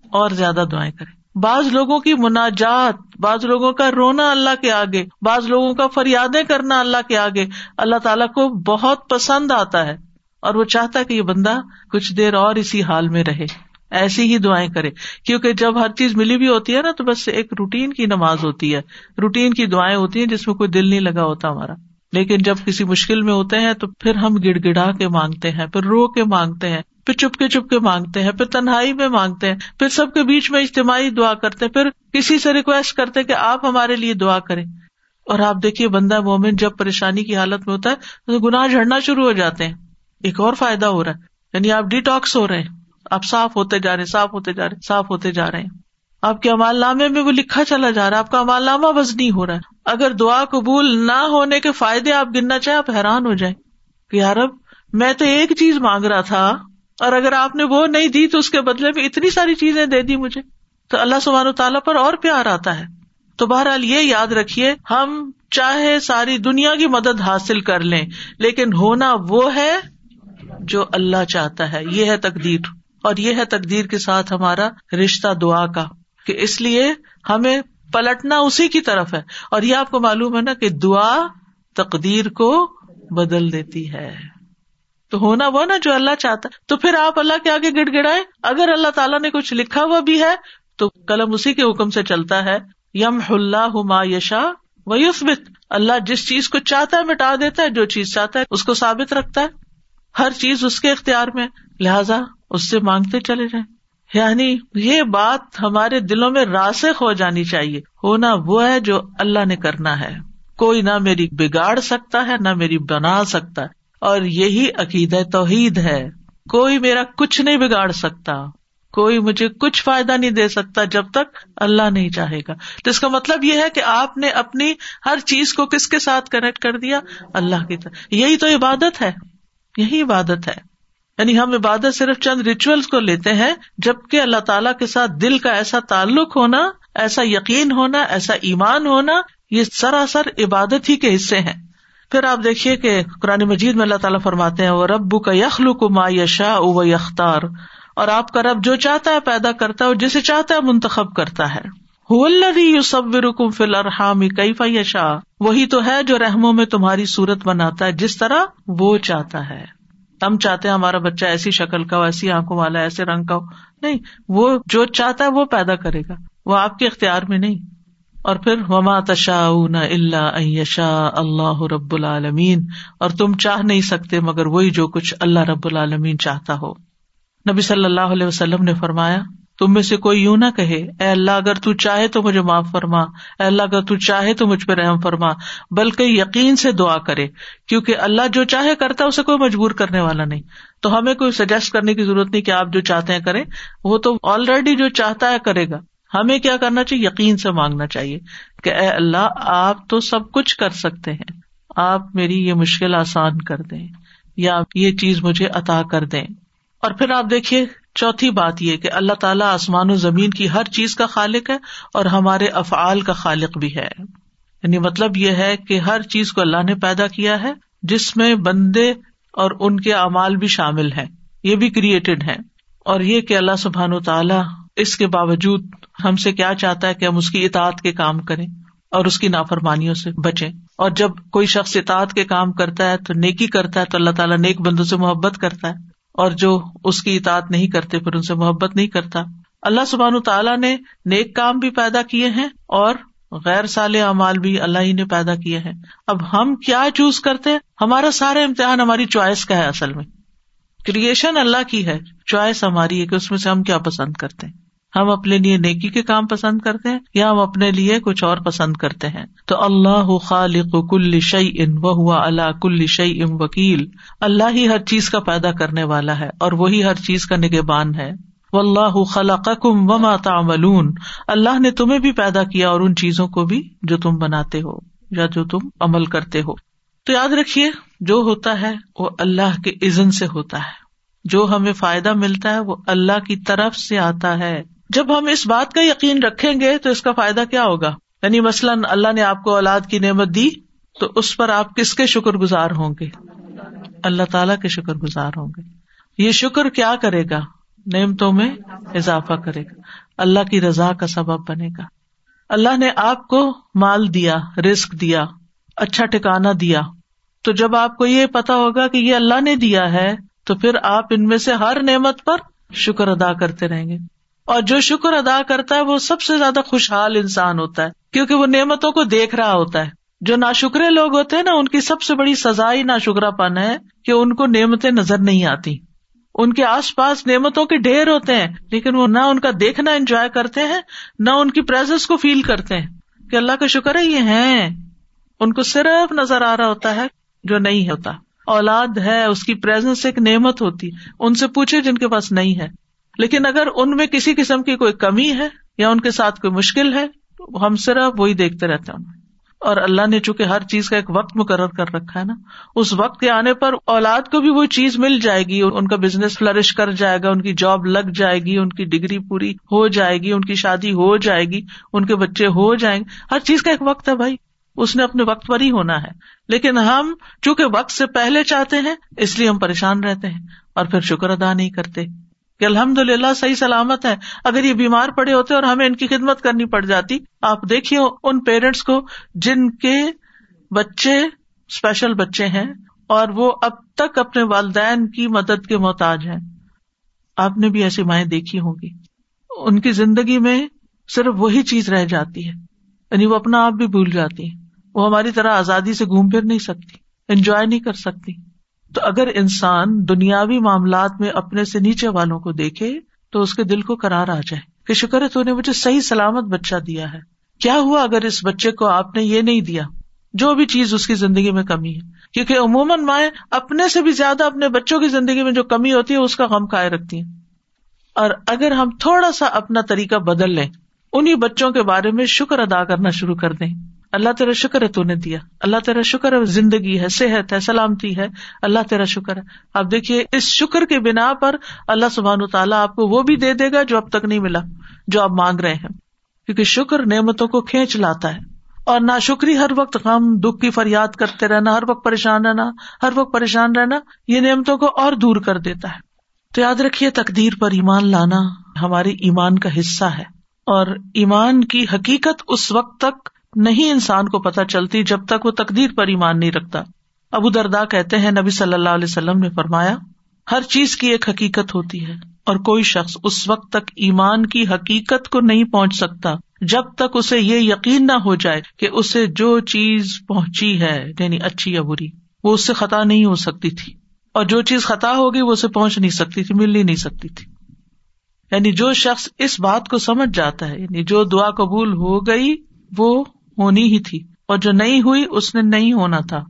اور زیادہ دعائیں کرے۔ بعض لوگوں کی مناجات، بعض لوگوں کا رونا اللہ کے آگے، بعض لوگوں کا فریادیں کرنا اللہ کے آگے اللہ تعالیٰ کو بہت پسند آتا ہے اور وہ چاہتا ہے کہ یہ بندہ کچھ دیر اور اسی حال میں رہے۔ ایسی ہی دعائیں کرے۔ کیونکہ جب ہر چیز ملی بھی ہوتی ہے نا، تو بس ایک روٹین کی نماز ہوتی ہے۔ روٹین کی دعائیں ہوتی ہیں جس میں کوئی دل نہیں لگا ہوتا ہمارا۔ لیکن جب کسی مشکل میں ہوتے ہیں، تو پھر ہم گڑ گڑا کے مانگتے ہیں، پھر رو کے مانگتے ہیں، پھر چپ کے چپ کے مانگتے ہیں، پھر تنہائی میں مانگتے ہیں، پھر سب کے بیچ میں اجتماعی دعا کرتے ہیں، پھر کسی سے ریکویسٹ کرتے کہ آپ ہمارے لیے دعا کریں۔ اور آپ دیکھیے، بندہ مومن جب پریشانی کی حالت میں ہوتا ہے، تو گناہ جھڑنا شروع ہو جاتے ہیں۔ ایک اور فائدہ ہو رہا ہے یعنی آپ ڈیٹاکس ہو رہے ہیں۔ آپ صاف ہوتے جا رہے صاف ہوتے جا رہے صاف ہوتے جا رہے ہیں۔ آپ کے امال نامے میں وہ لکھا چلا جا رہا ہے، آپ کا امال نامہ وزنی ہو رہا ہے۔ اگر دعا قبول نہ ہونے کے فائدے آپ گننا چاہیں، آپ حیران ہو جائیں۔ کہ یار اب میں تو ایک چیز مانگ رہا تھا، اور اگر آپ نے وہ نہیں دی تو اس کے بدلے میں اتنی ساری چیزیں دے دی مجھے۔ تو اللہ سبحانہ تعالیٰ پر اور پیار آتا ہے۔ تو بہرحال یہ یاد رکھیے، ہم چاہے ساری دنیا کی مدد حاصل کر لیں، لیکن ہونا وہ ہے جو اللہ چاہتا ہے۔ یہ ہے تقدیر۔ اور یہ ہے تقدیر کے ساتھ ہمارا رشتہ دعا کا، کہ اس لیے ہمیں پلٹنا اسی کی طرف ہے۔ اور یہ آپ کو معلوم ہے نا کہ دعا تقدیر کو بدل دیتی ہے۔ تو ہونا وہ نا جو اللہ چاہتا ہے۔ تو پھر آپ اللہ کے آگے گڑ گڑائے اگر اللہ تعالیٰ نے کچھ لکھا ہوا بھی ہے، تو قلم اسی کے حکم سے چلتا ہے۔ یم اللہ ما یشا و یوسبت اللہ جس چیز کو چاہتا ہے مٹا دیتا ہے، جو چیز چاہتا ہے، اس کو ثابت رکھتا ہے۔ ہر چیز اس کے اختیار میں لہذا اس سے مانگتے چلے جائیں۔ یعنی یہ بات ہمارے دلوں میں راسخ ہو جانی چاہیے۔ ہونا وہ ہے جو اللہ نے کرنا ہے۔ کوئی نہ میری بگاڑ سکتا ہے، نہ میری بنا سکتا ہے۔ اور یہی عقید توحید ہے۔ کوئی میرا کچھ نہیں بگاڑ سکتا۔ کوئی مجھے کچھ فائدہ نہیں دے سکتا جب تک اللہ نہیں چاہے گا۔ تو اس کا مطلب یہ ہے کہ آپ نے اپنی ہر چیز کو کس کے ساتھ کنیکٹ کر دیا؟ اللہ کی طرح یہی تو عبادت ہے۔ یہی عبادت ہے۔ یعنی ہم عبادت صرف چند ریچولس کو لیتے ہیں، جبکہ اللہ تعالیٰ کے ساتھ دل کا ایسا تعلق ہونا، ایسا یقین ہونا، ایسا ایمان ہونا، یہ سراسر عبادت ہی کے حصے ہیں۔ پھر آپ دیکھیے کہ قرآن مجید میں اللہ تعالیٰ فرماتے ہیں وہ رب کا یخل کو ما یشا او یختار اور آپ کا رب جو چاہتا ہے پیدا کرتا ہے اور جسے چاہتا ہے منتخب کرتا ہے۔ فل ارحام کئی فیشا وہی تو ہے جو رحموں میں تمہاری صورت بناتا ہے، جس طرح وہ چاہتا ہے۔ ہم چاہتے ہیں ہمارا بچہ ایسی شکل کا ہو، ایسی آنکھوں والا، ایسے رنگ کا ہو۔ نہیں، وہ جو چاہتا ہے وہ پیدا کرے گا۔ وہ آپ کے اختیار میں نہیں۔ اور پھر، وما تشا اللہ عشا اللہ رب العالمین اور تم چاہ نہیں سکتے، مگر وہی جو کچھ اللہ رب العالمین چاہتا ہو۔ نبی صلی اللہ علیہ وسلم نے فرمایا تم میں سے کوئی یوں نہ کہے، اے اللہ، اگر تو چاہے تو مجھے معاف فرما، اے اللہ، اگر تو چاہے تو مجھ پہ رحم فرما، بلکہ یقین سے دعا کرے، کیونکہ اللہ جو چاہے کرتا اسے کوئی مجبور کرنے والا نہیں۔ تو ہمیں کوئی سجیسٹ کرنے کی ضرورت نہیں کہ آپ جو چاہتے ہیں کریں، وہ تو آلریڈی جو چاہتا ہے کرے گا۔ ہمیں کیا کرنا چاہیے؟ یقین سے مانگنا چاہیے کہ اے اللہ، آپ تو سب کچھ کر سکتے ہیں۔ آپ میری یہ مشکل آسان کر دیں، یا یہ چیز مجھے عطا کر دیں۔ اور پھر آپ دیکھیے چوتھی بات یہ کہ اللہ تعالیٰ آسمان و زمین کی ہر چیز کا خالق ہے اور ہمارے افعال کا خالق بھی ہے۔ یعنی مطلب یہ ہے کہ ہر چیز کو اللہ نے پیدا کیا ہے، جس میں بندے اور ان کے اعمال بھی شامل ہیں۔ یہ بھی کریٹڈ ہے اور یہ کہ اللہ سبحان و تعالیٰ اس کے باوجود ہم سے کیا چاہتا ہے کہ ہم اس کی اطاعت کے کام کریں اور اس کی نافرمانیوں سے بچیں۔ اور جب کوئی شخص اطاعت کے کام کرتا ہے تو نیکی کرتا ہے تو اللہ تعالیٰ نیک بندوں سے محبت کرتا ہے۔ اور جو اس کی اطاعت نہیں کرتے، پھر ان سے محبت نہیں کرتا۔ اللہ سبحان تعالیٰ نے نیک کام بھی پیدا کیے ہیں اور غیر سال اعمال بھی اللہ ہی نے پیدا کیے ہیں۔ اب ہم کیا چوز کرتے ہیں؟ ہمارا سارا امتحان ہماری چوائس کا ہے اصل میں۔ کریشن اللہ کی ہے، چوائس ہماری ہے کہ اس میں سے ہم کیا پسند کرتے ہیں۔ ہم اپنے لیے نیکی کے کام پسند کرتے ہیں یا ہم اپنے لیے کچھ اور پسند کرتے ہیں؟ تو اللہ خالق کل شعی ان و ہوا اللہ کل شعی ام وکیل۔ اللہ ہی ہر چیز کا پیدا کرنے والا ہے اور وہی ہر چیز کا نگبان ہے۔ و اللہ خلا کم و ماتا اللہ نے تمہیں بھی پیدا کیا اور ان چیزوں کو بھی جو تم بناتے ہو یا جو تم عمل کرتے ہو۔ تو یاد رکھیے، جو ہوتا ہے وہ اللہ کے عزن سے ہوتا ہے۔ جو ہمیں فائدہ ملتا ہے وہ اللہ کی طرف سے آتا ہے۔ جب ہم اس بات کا یقین رکھیں گے تو اس کا فائدہ کیا ہوگا؟ یعنی مثلاً اللہ نے آپ کو اولاد کی نعمت دی تو اس پر آپ کس کے شکر گزار ہوں گے؟ اللہ تعالی کے شکر گزار ہوں گے۔ یہ شکر کیا کرے گا؟ نعمتوں میں اضافہ کرے گا۔ اللہ کی رضا کا سبب بنے گا۔ اللہ نے آپ کو مال دیا رسک دیا اچھا ٹھکانا دیا۔ تو جب آپ کو یہ پتا ہوگا کہ یہ اللہ نے دیا ہے تو پھر آپ ان میں سے ہر نعمت پر شکر ادا کرتے رہیں گے۔ اور جو شکر ادا کرتا ہے وہ سب سے زیادہ خوشحال انسان ہوتا ہے، کیونکہ وہ نعمتوں کو دیکھ رہا ہوتا ہے۔ جو نا شکرے لوگ ہوتے ہیں نا، ان کی سب سے بڑی سزا ہی نا شکرا پن ہے کہ ان کو نعمتیں نظر نہیں آتی۔ ان کے آس پاس نعمتوں کے ڈھیر ہوتے ہیں، لیکن وہ نہ ان کا دیکھنا انجوائے کرتے ہیں، نہ ان کی پرزنس کو فیل کرتے ہیں۔ کہ اللہ کا شکر ہے، یہ ہے ان کو صرف نظر آ رہا ہوتا ہے جو نہیں ہوتا۔ اولاد ہے، اس کی پرزنس ایک نعمت ہوتی۔ ان سے پوچھے جن کے پاس نہیں ہے۔ لیکن اگر ان میں کسی قسم کی کوئی کمی ہے یا ان کے ساتھ کوئی مشکل ہے تو ہم صرف وہی دیکھتے رہتے ہیں۔ اور اللہ نے چونکہ ہر چیز کا ایک وقت مقرر کر رکھا ہے نا، اس وقت کے آنے پر اولاد کو بھی وہ چیز مل جائے گی، ان کا بزنس فلرش کر جائے گا، ان کی جاب لگ جائے گی، ان کی ڈگری پوری ہو جائے گی، ان کی شادی ہو جائے گی، ان کے بچے ہو جائیں گے۔ ہر چیز کا ایک وقت ہے بھائی، اس نے اپنے وقت پر ہی ہونا ہے۔ لیکن ہم چونکہ وقت سے پہلے چاہتے ہیں، اس لیے ہم پریشان رہتے ہیں اور پھر شکر ادا نہیں کرتے۔ کہ الحمد للہ صحیح سلامت ہے اگر یہ بیمار پڑے ہوتے اور ہمیں ان کی خدمت کرنی پڑ جاتی، آپ دیکھیے ان پیرنٹس کو جن کے بچے اسپیشل بچے ہیں، اور وہ اب تک اپنے والدین کی مدد کے محتاج ہیں۔ آپ نے بھی ایسی مائیں دیکھی ہوں گی۔ ان کی زندگی میں صرف وہی چیز رہ جاتی ہے۔ یعنی وہ اپنا آپ بھی بھول جاتی ہے وہ ہماری طرح آزادی سے گھوم پھر نہیں سکتی انجوائے نہیں کر سکتی۔ تو اگر انسان دنیاوی معاملات میں اپنے سے نیچے والوں کو دیکھے تو اس کے دل کو کرار آ جائے کہ شکر ہے تو نے مجھے صحیح سلامت بچہ دیا ہے۔ کیا ہوا اگر اس بچے کو آپ نے یہ نہیں دیا؟ جو بھی چیز اس کی زندگی میں کمی ہے۔ کیونکہ عموماً مائیں اپنے سے بھی زیادہ اپنے بچوں کی زندگی میں جو کمی ہوتی ہے، اس کا غم کھائے رکھتی ہیں۔ اور اگر ہم تھوڑا سا اپنا طریقہ بدل لیں انہیں بچوں کے بارے میں شکر ادا کرنا شروع کر دیں۔ اللہ تیرا شکر ہے تو نے دیا۔ اللہ تیرا شکر ہے، زندگی ہے، صحت ہے، سلامتی ہے۔ اللہ تیرا شکر ہے۔ آپ دیکھیے، اس شکر کے بنا پر اللہ سبحان تعالیٰ آپ کو وہ بھی دے دے گا جو اب تک نہیں ملا، جو آپ مانگ رہے ہیں۔ کیونکہ شکر نعمتوں کو کھینچ لاتا ہے۔ اور نہ شکری ہر وقت غم، دکھ کی فریاد کرتے رہنا، ہر وقت پریشان رہنا، ہر وقت پریشان رہنا، یہ نعمتوں کو اور دور کر دیتا ہے۔ تو یاد رکھیے، تقدیر پر ایمان لانا ہماری ایمان کا حصہ ہے۔ اور ایمان کی حقیقت اس وقت تک نہیں انسان کو پتہ چلتی جب تک وہ تقدیر پر ایمان نہیں رکھتا۔ ابو دردا کہتے ہیں، نبی صلی اللہ علیہ وسلم نے فرمایا، ہر چیز کی ایک حقیقت ہوتی ہے اور کوئی شخص اس وقت تک ایمان کی حقیقت کو نہیں پہنچ سکتا جب تک اسے یہ یقین نہ ہو جائے کہ اسے جو چیز پہنچی ہے یعنی اچھی یا بری، وہ اس سے خطا نہیں ہو سکتی تھی۔ اور جو چیز خطا ہوگی، وہ اسے پہنچ نہیں سکتی تھی مل ہی نہیں سکتی تھی۔ یعنی جو شخص اس بات کو سمجھ جاتا ہے یعنی جو دعا قبول ہو گئی، وہ ہونی ہی تھی اور جو نہیں ہوئی اس نے نہیں ہونا تھا۔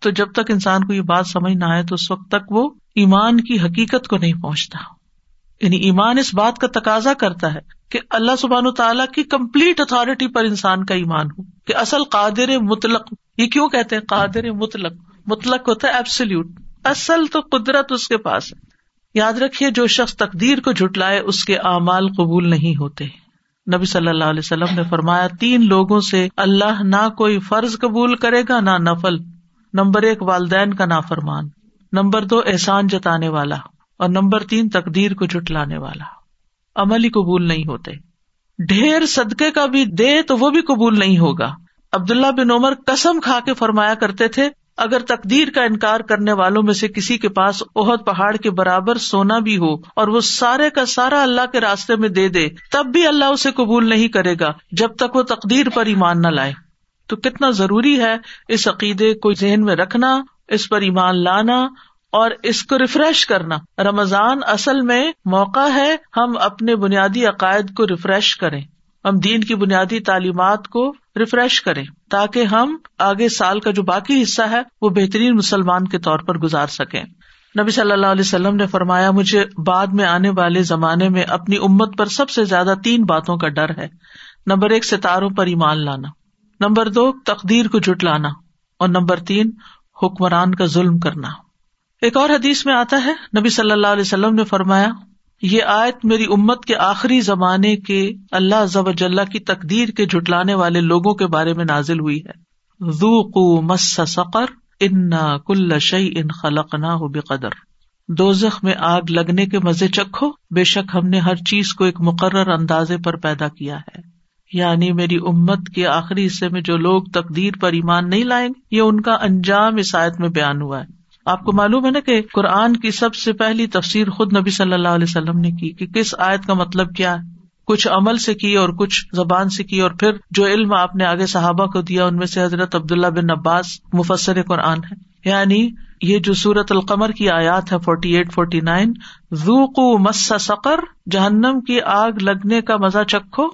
تو جب تک انسان کو یہ بات سمجھ نہ آئے تو اس وقت تک وہ ایمان کی حقیقت کو نہیں پہنچتا۔ یعنی ایمان اس بات کا تقاضا کرتا ہے کہ اللہ سبحان تعالیٰ کی کمپلیٹ اتارٹی پر انسان کا ایمان ہو۔ کہ اصل قادر مطلق، یہ کیوں کہتے ہیں قادر مطلق؟ مطلق ہوتا ہے ایبسلیوٹ اصل تو قدرت اس کے پاس ہے۔ یاد رکھیے جو شخص تقدیر کو جھٹلائے اس کے اعمال قبول نہیں ہوتے۔ نبی صلی اللہ علیہ وسلم نے فرمایا، تین لوگوں سے اللہ نہ کوئی فرض قبول کرے گا، نہ نفل۔ نمبر ایک، والدین کا نا فرمان نمبر دو، احسان جتانے والا۔ اور نمبر تین، تقدیر کو جٹلانے والا۔ عمل ہی قبول نہیں ہوتے۔ ڈھیر صدقے کا بھی دے تو وہ بھی قبول نہیں ہوگا۔ عبداللہ بن عمر قسم کھا کے فرمایا کرتے تھے اگر تقدیر کا انکار کرنے والوں میں سے کسی کے پاس اہد پہاڑ کے برابر سونا بھی ہو اور وہ سارے کا سارا اللہ کے راستے میں دے دے، تب بھی اللہ اسے قبول نہیں کرے گا جب تک وہ تقدیر پر ایمان نہ لائے۔ تو کتنا ضروری ہے اس عقیدے کو ذہن میں رکھنا، اس پر ایمان لانا اور اس کو ریفریش کرنا۔ رمضان اصل میں موقع ہے ہم اپنے بنیادی عقائد کو ریفریش کریں۔ ہم دین کی بنیادی تعلیمات کو ریفریش کریں تاکہ ہم آگے سال کا جو باقی حصہ ہے وہ بہترین مسلمان کے طور پر گزار سکیں۔ نبی صلی اللہ علیہ وسلم نے فرمایا، مجھے بعد میں آنے والے زمانے میں اپنی امت پر سب سے زیادہ تین باتوں کا ڈر ہے۔ نمبر ایک، ستاروں پر ایمان لانا۔ نمبر دو، تقدیر کو جٹ لانا۔ اور نمبر تین، حکمران کا ظلم کرنا۔ ایک اور حدیث میں آتا ہے، نبی صلی اللہ علیہ وسلم نے فرمایا یہ آیت میری امت کے آخری زمانے کے اللہ ضب اللہ کی تقدیر کے جٹلانے والے لوگوں کے بارے میں نازل ہوئی ہے۔ ذوقوا مس سقر، انا کل شعی ان خلق نہ ہو بے قدر دو میں آگ لگنے کے مزے چکھو، بے شک ہم نے ہر چیز کو ایک مقرر اندازے پر پیدا کیا ہے۔ یعنی میری امت کے آخری حصے میں جو لوگ تقدیر پر ایمان نہیں لائیں گے، یہ ان کا انجام اس آیت میں بیان ہوا ہے۔ آپ کو معلوم ہے نا کہ قرآن کی سب سے پہلی تفسیر خود نبی صلی اللہ علیہ وسلم نے کی کہ کس آیت کا مطلب کیا ہے؟ کچھ عمل سے کی اور کچھ زبان سے کی اور پھر جو علم آپ نے آگے صحابہ کو دیا ان میں سے حضرت عبداللہ بن عباس مفسر قرآن ہے۔ یعنی یہ جو سورت القمر کی آیات ہے فورٹی ایٹ فورٹی نائن ذوقو مس سقر، جہنم کی آگ لگنے کا مزہ چکھو،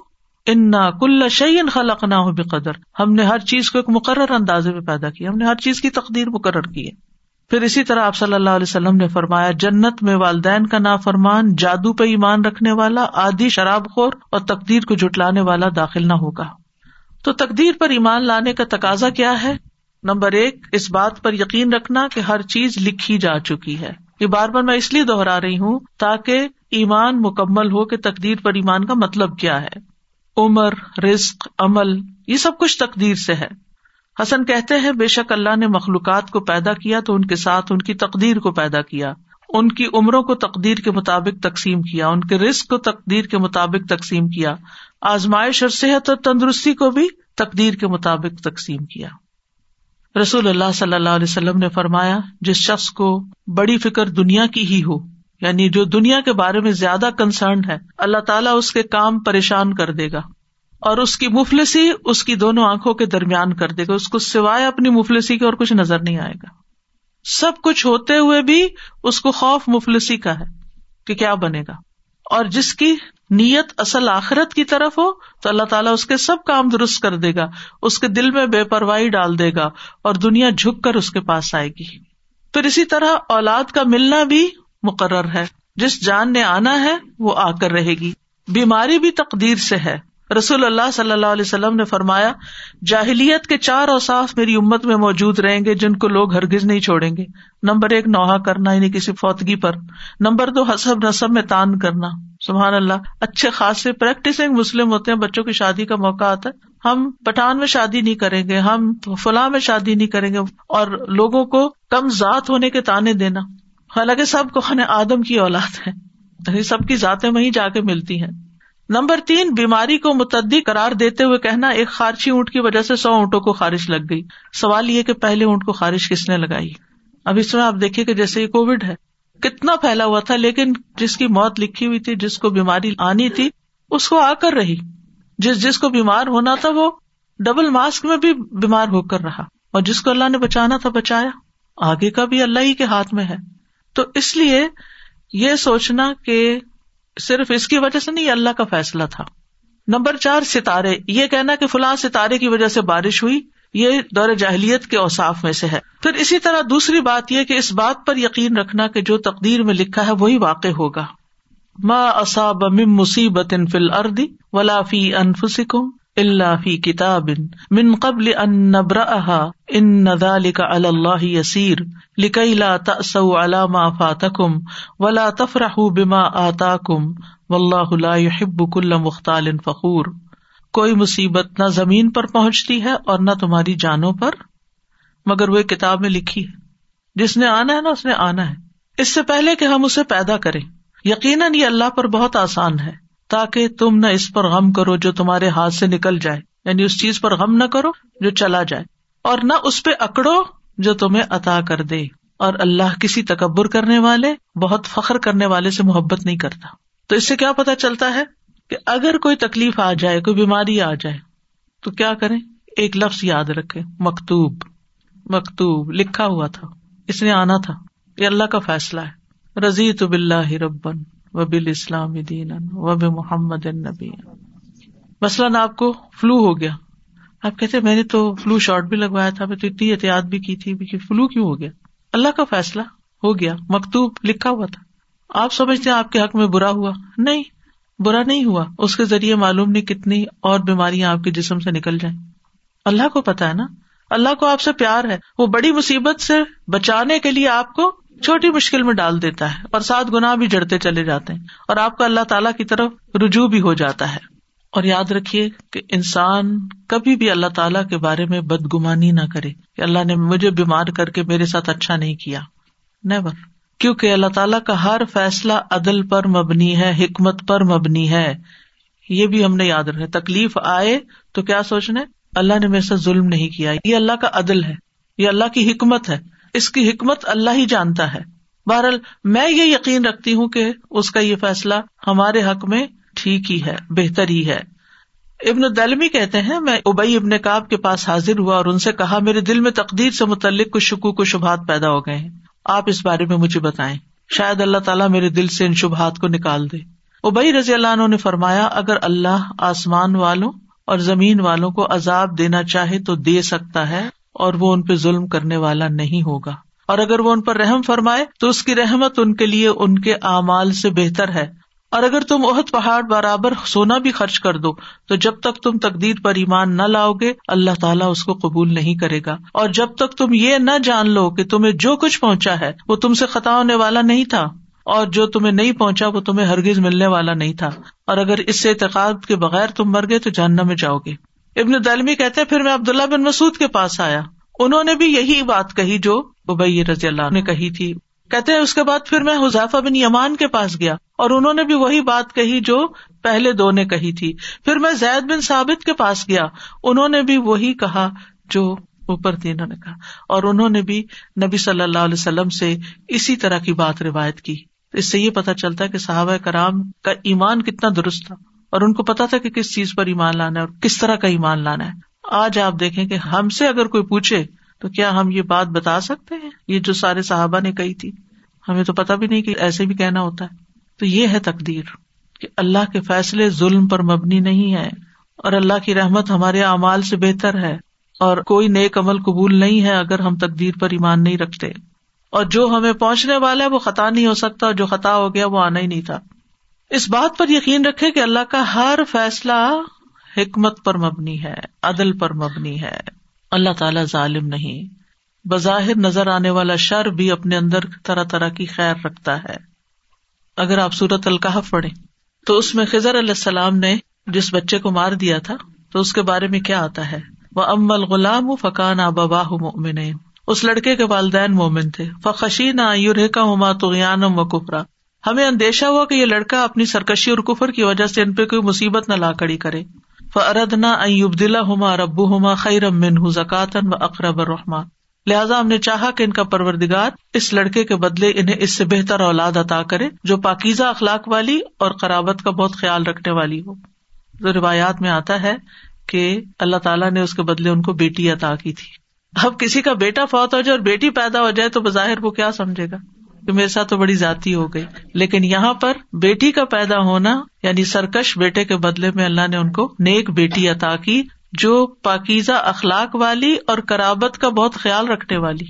انا کل شعین خلق نہ ہو بے قدر ہم نے ہر چیز کو ایک مقرر اندازے میں پیدا کیا، ہم نے ہر چیز کی تقدیر مقرر کی ہے۔ پھر اسی طرح آپ صلی اللہ علیہ وسلم نے فرمایا، جنت میں والدین کا نا فرمان جادو پہ ایمان رکھنے والا آدھی شراب خور اور تقدیر کو جٹلانے والا داخل نہ ہوگا۔ تو تقدیر پر ایمان لانے کا تقاضا کیا ہے؟ نمبر ایک، اس بات پر یقین رکھنا کہ ہر چیز لکھی جا چکی ہے۔ یہ بار بار میں اس لیے دوہرا رہی ہوں تاکہ ایمان مکمل ہو کہ تقدیر پر ایمان کا مطلب کیا ہے۔ عمر، رزق، عمل، یہ سب کچھ تقدیر سے ہے۔ حسن کہتے ہیں، بے شک اللہ نے مخلوقات کو پیدا کیا تو ان کے ساتھ ان کی تقدیر کو پیدا کیا۔ ان کی عمروں کو تقدیر کے مطابق تقسیم کیا۔ ان کے رسک کو تقدیر کے مطابق تقسیم کیا۔ آزمائش اور صحت اور تندرستی کو بھی تقدیر کے مطابق تقسیم کیا۔ رسول اللہ صلی اللہ علیہ وسلم نے فرمایا، جس شخص کو بڑی فکر دنیا کی ہی ہو یعنی جو دنیا کے بارے میں زیادہ کنسرنڈ ہے، اللہ تعالیٰ اس کے کام پریشان کر دے گا۔ اور اس کی مفلسی اس کی دونوں آنکھوں کے درمیان کر دے گا۔ اس کو سوائے اپنی مفلسی کے اور کچھ نظر نہیں آئے گا۔ سب کچھ ہوتے ہوئے بھی اس کو خوف مفلسی کا ہے کہ کیا بنے گا۔ اور جس کی نیت اصل آخرت کی طرف ہو تو اللہ تعالیٰ اس کے سب کام درست کر دے گا۔ اس کے دل میں بے پرواہی ڈال دے گا اور دنیا جھک کر اس کے پاس آئے گی۔ پھر اسی طرح اولاد کا ملنا بھی مقرر ہے۔ جس جان نے آنا ہے وہ آ کر رہے گی۔ بیماری بھی تقدیر سے ہے۔ رسول اللہ صلی اللہ علیہ وسلم نے فرمایا، جاہلیت کے چار اوساف میری امت میں موجود رہیں گے جن کو لوگ ہرگز نہیں چھوڑیں گے۔ نمبر ایک نوحا کرنا یعنی کسی فوتگی پر۔ نمبر دو، حسب نصب میں تان کرنا۔ سبحان اللہ، اچھے خاصے پریکٹسنگ مسلم ہوتے ہیں، بچوں کی شادی کا موقع آتا ہے۔ ہم پٹھان میں شادی نہیں کریں گے، ہم فلاں میں شادی نہیں کریں گے۔ اور لوگوں کو کم ذات ہونے کے تانے دینا۔ حالانکہ سب کو خانے آدم کی اولاد ہے سب کی ذاتیں وہیں جا کے ملتی ہیں۔ نمبر تین، بیماری کو متعدی قرار دیتے ہوئے کہنا ایک خارشی اونٹ کی وجہ سے سو اونٹوں کو خارش لگ گئی۔ سوال یہ کہ پہلے اونٹ کو خارش کس نے لگائی؟ اب اس میں آپ دیکھیے کہ جیسے یہ کووڈ ہے، کتنا پھیلا ہوا تھا، لیکن جس کی موت لکھی ہوئی تھی، جس کو بیماری آنی تھی، اس کو آ کر رہی۔ جس جس کو بیمار ہونا تھا، وہ ڈبل ماسک میں بھی بیمار ہو کر رہا۔ اور جس کو اللہ نے بچانا تھا، بچایا۔ آگے کا بھی اللہ ہی کے ہاتھ میں ہے۔ تو اس لیے یہ سوچنا کہ صرف اس کی وجہ سے نہیں اللہ کا فیصلہ تھا۔ نمبر چار، ستارے۔ یہ کہنا کہ فلاں ستارے کی وجہ سے بارش ہوئی، یہ دور جاہلیت کے اوساف میں سے ہے۔ پھر اسی طرح دوسری بات یہ کہ اس بات پر یقین رکھنا کہ جو تقدیر میں لکھا ہے وہی واقع ہوگا۔ اصاب من مصیبت فی الارض ولا فی انفسکم اللہ فی کتاب من قبل ان نبرأها ان ذلك على الله يسير لكي لا تأسوا على ما فاتكم ولا تفرحوا بما آتاكم والله لا يحب كل مختال فخور کوئی مصیبت نہ زمین پر پہنچتی ہے اور نہ تمہاری جانوں پر مگر وہ کتاب میں لکھی ہے۔ جس نے آنا ہے نا اس نے آنا ہے۔ اس سے پہلے کہ ہم اسے پیدا کریں۔ یقیناً یہ اللہ پر بہت آسان ہے۔ تاکہ تم نہ اس پر غم کرو جو تمہارے ہاتھ سے نکل جائے۔ یعنی اس چیز پر غم نہ کرو جو چلا جائے۔ اور نہ اس پہ اکڑو جو تمہیں عطا کر دے۔ اور اللہ کسی تکبر کرنے والے، بہت فخر کرنے والے سے محبت نہیں کرتا۔ تو اس سے کیا پتا چلتا ہے کہ اگر کوئی تکلیف آ جائے، کوئی بیماری آ جائے، تو کیا کریں؟ ایک لفظ یاد رکھے مکتوب۔ مکتوب لکھا ہوا تھا، اس نے آنا تھا۔ یہ اللہ کا فیصلہ ہے۔ رضی تو بلّہ ربن۔ و بال اسلام دین و محمد نبی مثلاً آپ کو فلو ہو گیا۔ آپ کہتے میں نے تو فلو شاٹ بھی لگوایا تھا، میں تو اتنی احتیاط بھی کی تھی فلو کیوں ہو گیا۔ اللہ کا فیصلہ ہو گیا، مکتوب لکھا ہوا تھا۔ آپ سمجھتے ہیں آپ کے حق میں برا ہوا؟ نہیں، برا نہیں ہوا۔ اس کے ذریعے معلوم نہیں کتنی اور بیماریاں آپ کے جسم سے نکل جائیں۔ اللہ کو پتا ہے نا، اللہ کو آپ سے پیار ہے۔ وہ بڑی مصیبت سے بچانے کے لیے آپ کو چھوٹی مشکل میں ڈال دیتا ہے اور سات گنا بھی جڑتے چلے جاتے ہیں اور آپ کا اللہ تعالیٰ کی طرف رجوع بھی ہو جاتا ہے۔ اور یاد رکھیے کہ انسان کبھی بھی اللہ تعالیٰ کے بارے میں بدگمانی نہ کرے کہ اللہ نے مجھے بیمار کر کے میرے ساتھ اچھا نہیں کیا۔ نیور کیونکہ اللہ تعالیٰ کا ہر فیصلہ عدل پر مبنی ہے، حکمت پر مبنی ہے۔ یہ بھی ہم نے یاد رکھا تکلیف آئے تو کیا سوچنا اللہ نے میرے ساتھ ظلم نہیں کیا۔ یہ اللہ کا عدل ہے۔ یہ اللہ کی حکمت ہے۔ اس کی حکمت اللہ ہی جانتا ہے۔ بہرحال میں یہ یقین رکھتی ہوں کہ اس کا یہ فیصلہ ہمارے حق میں ٹھیک ہی ہے، بہتر ہی ہے۔ ابن دلمی کہتے ہیں، میں ابئی ابن کاب کے پاس حاضر ہوا اور ان سے کہا، میرے دل میں تقدیر سے متعلق کچھ شکو کو شبہات پیدا ہو گئے ہیں۔ آپ اس بارے میں مجھے بتائیں۔ شاید اللہ تعالیٰ میرے دل سے ان شبہات کو نکال دے۔ ابئی رضی اللہ عنہ نے فرمایا، اگر اللہ آسمان والوں اور زمین والوں کو عذاب دینا چاہے تو دے سکتا ہے۔ اور وہ ان پہ ظلم کرنے والا نہیں ہوگا۔ اور اگر وہ ان پر رحم فرمائے، تو اس کی رحمت ان کے لیے ان کے اعمال سے بہتر ہے۔ اور اگر تم عہد پہاڑ برابر سونا بھی خرچ کر دو، تو جب تک تم تقدیر پر ایمان نہ لاؤ گے اللہ تعالیٰ اس کو قبول نہیں کرے گا۔ اور جب تک تم یہ نہ جان لو کہ تمہیں جو کچھ پہنچا ہے، وہ تم سے خطا ہونے والا نہیں تھا۔ اور جو تمہیں نہیں پہنچا، وہ تمہیں ہرگز ملنے والا نہیں تھا۔ اور اگر اس سے اعتقاد کے بغیر تم مر گئے، تو جاننا میں جاؤ گے۔ ابن دلمی کہتے پھر میں عبداللہ بن مسعد کے پاس آیا۔ انہوں نے بھی یہی بات کہی جو ابئی رضی اللہ نے کہی تھی۔ کہتے ہیں، اس کے بعد پھر میں حذیفہ بن یمان کے پاس گیا اور انہوں نے بھی وہی بات کہی جو پہلے دو نے کہی تھی۔ پھر میں زید بن ثابت کے پاس گیا۔ انہوں نے بھی وہی کہا جو اوپر تینوں نے کہا۔ اور انہوں نے بھی نبی صلی اللہ علیہ وسلم سے اسی طرح کی بات روایت کی۔ اس سے یہ پتا چلتا ہے کہ صحابہ کرام کا ایمان کتنا درست تھا۔ اور ان کو پتا تھا کہ کس چیز پر ایمان لانا ہے اور کس طرح کا ایمان لانا ہے۔ آج آپ دیکھیں کہ ہم سے اگر کوئی پوچھے تو کیا ہم یہ بات بتا سکتے ہیں؟ یہ جو سارے صحابہ نے کہی تھی۔ ہمیں تو پتا بھی نہیں کہ ایسے بھی کہنا ہوتا ہے۔ تو یہ ہے تقدیر کہ اللہ کے فیصلے ظلم پر مبنی نہیں ہے اور اللہ کی رحمت ہمارے اعمال سے بہتر ہے اور کوئی نیک عمل قبول نہیں ہے اگر ہم تقدیر پر ایمان نہیں رکھتے۔ اور جو ہمیں پہنچنے والا ہے وہ خطا نہیں ہو سکتا اور جو خطا ہو گیا وہ آنا ہی نہیں تھا۔ اس بات پر یقین رکھے کہ اللہ کا ہر فیصلہ حکمت پر مبنی ہے، عدل پر مبنی ہے۔ اللہ تعالی ظالم نہیں۔ بظاہر نظر آنے والا شر بھی اپنے اندر طرح طرح کی خیر رکھتا ہے۔ اگر آپ سورت القحف پڑھے تو اس میں خزر علیہ السلام نے جس بچے کو مار دیا تھا، تو اس کے بارے میں کیا آتا ہے؟ وہ امل غلام فقان ابا مومن اس لڑکے کے والدین مومن تھے۔ فخشی نہ یور کا ہما تو و کفرا ہمیں اندیشہ ہوا کہ یہ لڑکا اپنی سرکشی اور کفر کی وجہ سے ان پہ کوئی مصیبت نہ لا کڑی کرے۔ فرد نہ ہوما ربو ہوما خیر من زکاتن و اقرب الرحمان لہٰذا ہم نے چاہا کہ ان کا پروردگار اس لڑکے کے بدلے انہیں اس سے بہتر اولاد عطا کرے، جو پاکیزہ اخلاق والی اور قرابت کا بہت خیال رکھنے والی ہو۔ تو روایات میں آتا ہے کہ اللہ تعالیٰ نے اس کے بدلے ان کو بیٹی عطا کی تھی۔ اب کسی کا بیٹا فوت ہو جائے اور بیٹی پیدا ہو جائے تو بظاہر وہ کیا سمجھے گا؟ کہ میرے ساتھ تو بڑی ذاتی ہو گئی۔ لیکن یہاں پر بیٹی کا پیدا ہونا یعنی سرکش بیٹے کے بدلے میں اللہ نے ان کو نیک بیٹی عطا کی، جو پاکیزہ اخلاق والی اور کرابت کا بہت خیال رکھنے والی۔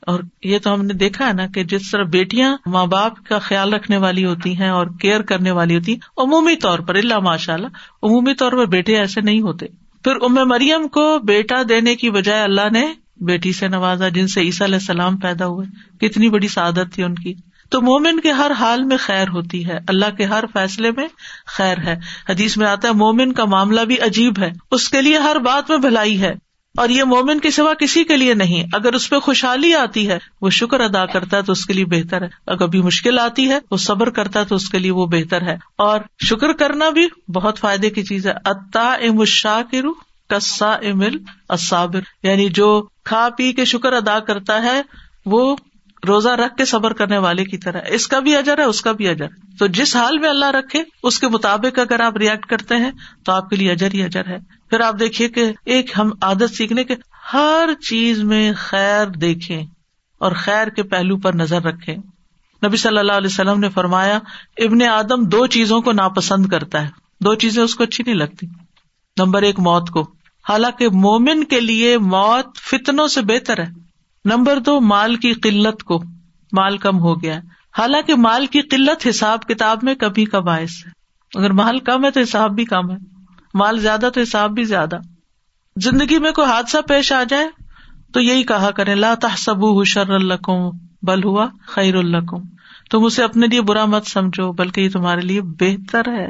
اور یہ تو ہم نے دیکھا ہے نا کہ جس طرح بیٹیاں ماں باپ کا خیال رکھنے والی ہوتی ہیں اور کیئر کرنے والی ہوتی ہیں، عمومی طور پر، اللہ ماشاء اللہ عمومی طور پر بیٹے ایسے نہیں ہوتے۔ پھر ام مریم کو بیٹا دینے کی بجائے اللہ نے بیٹی سے نوازا جن سے عیسیٰ علیہ السلام پیدا ہوئے۔ کتنی بڑی سعادت تھی ان کی۔ تو مومن کے ہر حال میں خیر ہوتی ہے۔ اللہ کے ہر فیصلے میں خیر ہے۔ حدیث میں آتا ہے، مومن کا معاملہ بھی عجیب ہے۔ اس کے لیے ہر بات میں بھلائی ہے۔ اور یہ مومن کے سوا کسی کے لیے نہیں۔ اگر اس پہ خوشحالی آتی ہے، وہ شکر ادا کرتا ہے تو اس کے لیے بہتر ہے۔ اگر کبھی مشکل آتی ہے، وہ صبر کرتا ہے تو اس کے لیے وہ بہتر ہے۔ اور شکر کرنا بھی بہت فائدے کی چیز ہے۔ اتا ام شاہ کی روح کسا امل اصابر یعنی جو کھا پی کے شکر ادا کرتا ہے، وہ روزہ رکھ کے صبر کرنے والے کی طرح۔ اس کا بھی اجر ہے، اس کا بھی اجر۔ تو جس حال میں اللہ رکھے، اس کے مطابق اگر آپ ریئیکٹ کرتے ہیں، تو آپ کے لیے اجر ہی اجر ہے۔ پھر آپ دیکھیے کہ ایک ہم عادت سیکھنے کے ہر چیز میں خیر دیکھیں اور خیر کے پہلو پر نظر رکھے نبی صلی اللہ علیہ وسلم نے فرمایا، ابن آدم دو چیزوں کو ناپسند کرتا ہے۔ دو چیزیں اس کو اچھی نہیں لگتی۔ نمبر ایک، موت کو۔ حالانکہ مومن کے لیے موت فتنوں سے بہتر ہے۔ نمبر دو، مال کی قلت کو۔ مال کم ہو گیا۔ حالانکہ مال کی قلت حساب کتاب میں کبھی کا باعث ہے۔ اگر مال کم ہے تو حساب بھی کم ہے۔ مال زیادہ تو حساب بھی زیادہ۔ زندگی میں کوئی حادثہ پیش آ جائے تو یہی کہا کرے لا تحسبو شر القم بل ہوا خیر القم تم اسے اپنے لیے برا مت سمجھو، بلکہ یہ تمہارے لیے بہتر ہے۔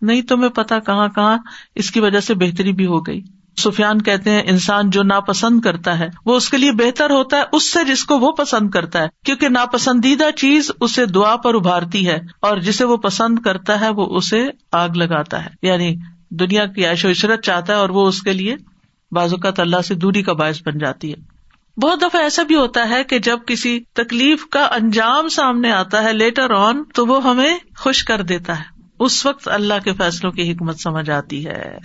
نہیں تمہیں پتا کہاں کہاں اس کی وجہ سے بہتری بھی ہو گئی۔ سفیان کہتے ہیں، انسان جو ناپسند کرتا ہے، وہ اس کے لیے بہتر ہوتا ہے، اس سے جس کو وہ پسند کرتا ہے۔ کیونکہ ناپسندیدہ چیز اسے دعا پر ابھارتی ہے، اور جسے وہ پسند کرتا ہے، وہ اسے آگ لگاتا ہے۔ یعنی دنیا کی عیش و عشرت چاہتا ہے، اور وہ اس کے لیے بازوقت اللہ سے دوری کا باعث بن جاتی ہے۔ بہت دفعہ ایسا بھی ہوتا ہے کہ جب کسی تکلیف کا انجام سامنے آتا ہے لیٹر آن، تو وہ ہمیں خوش کر دیتا ہے۔ اس وقت اللہ کے فیصلوں کی حکمت سمجھ آتی ہے۔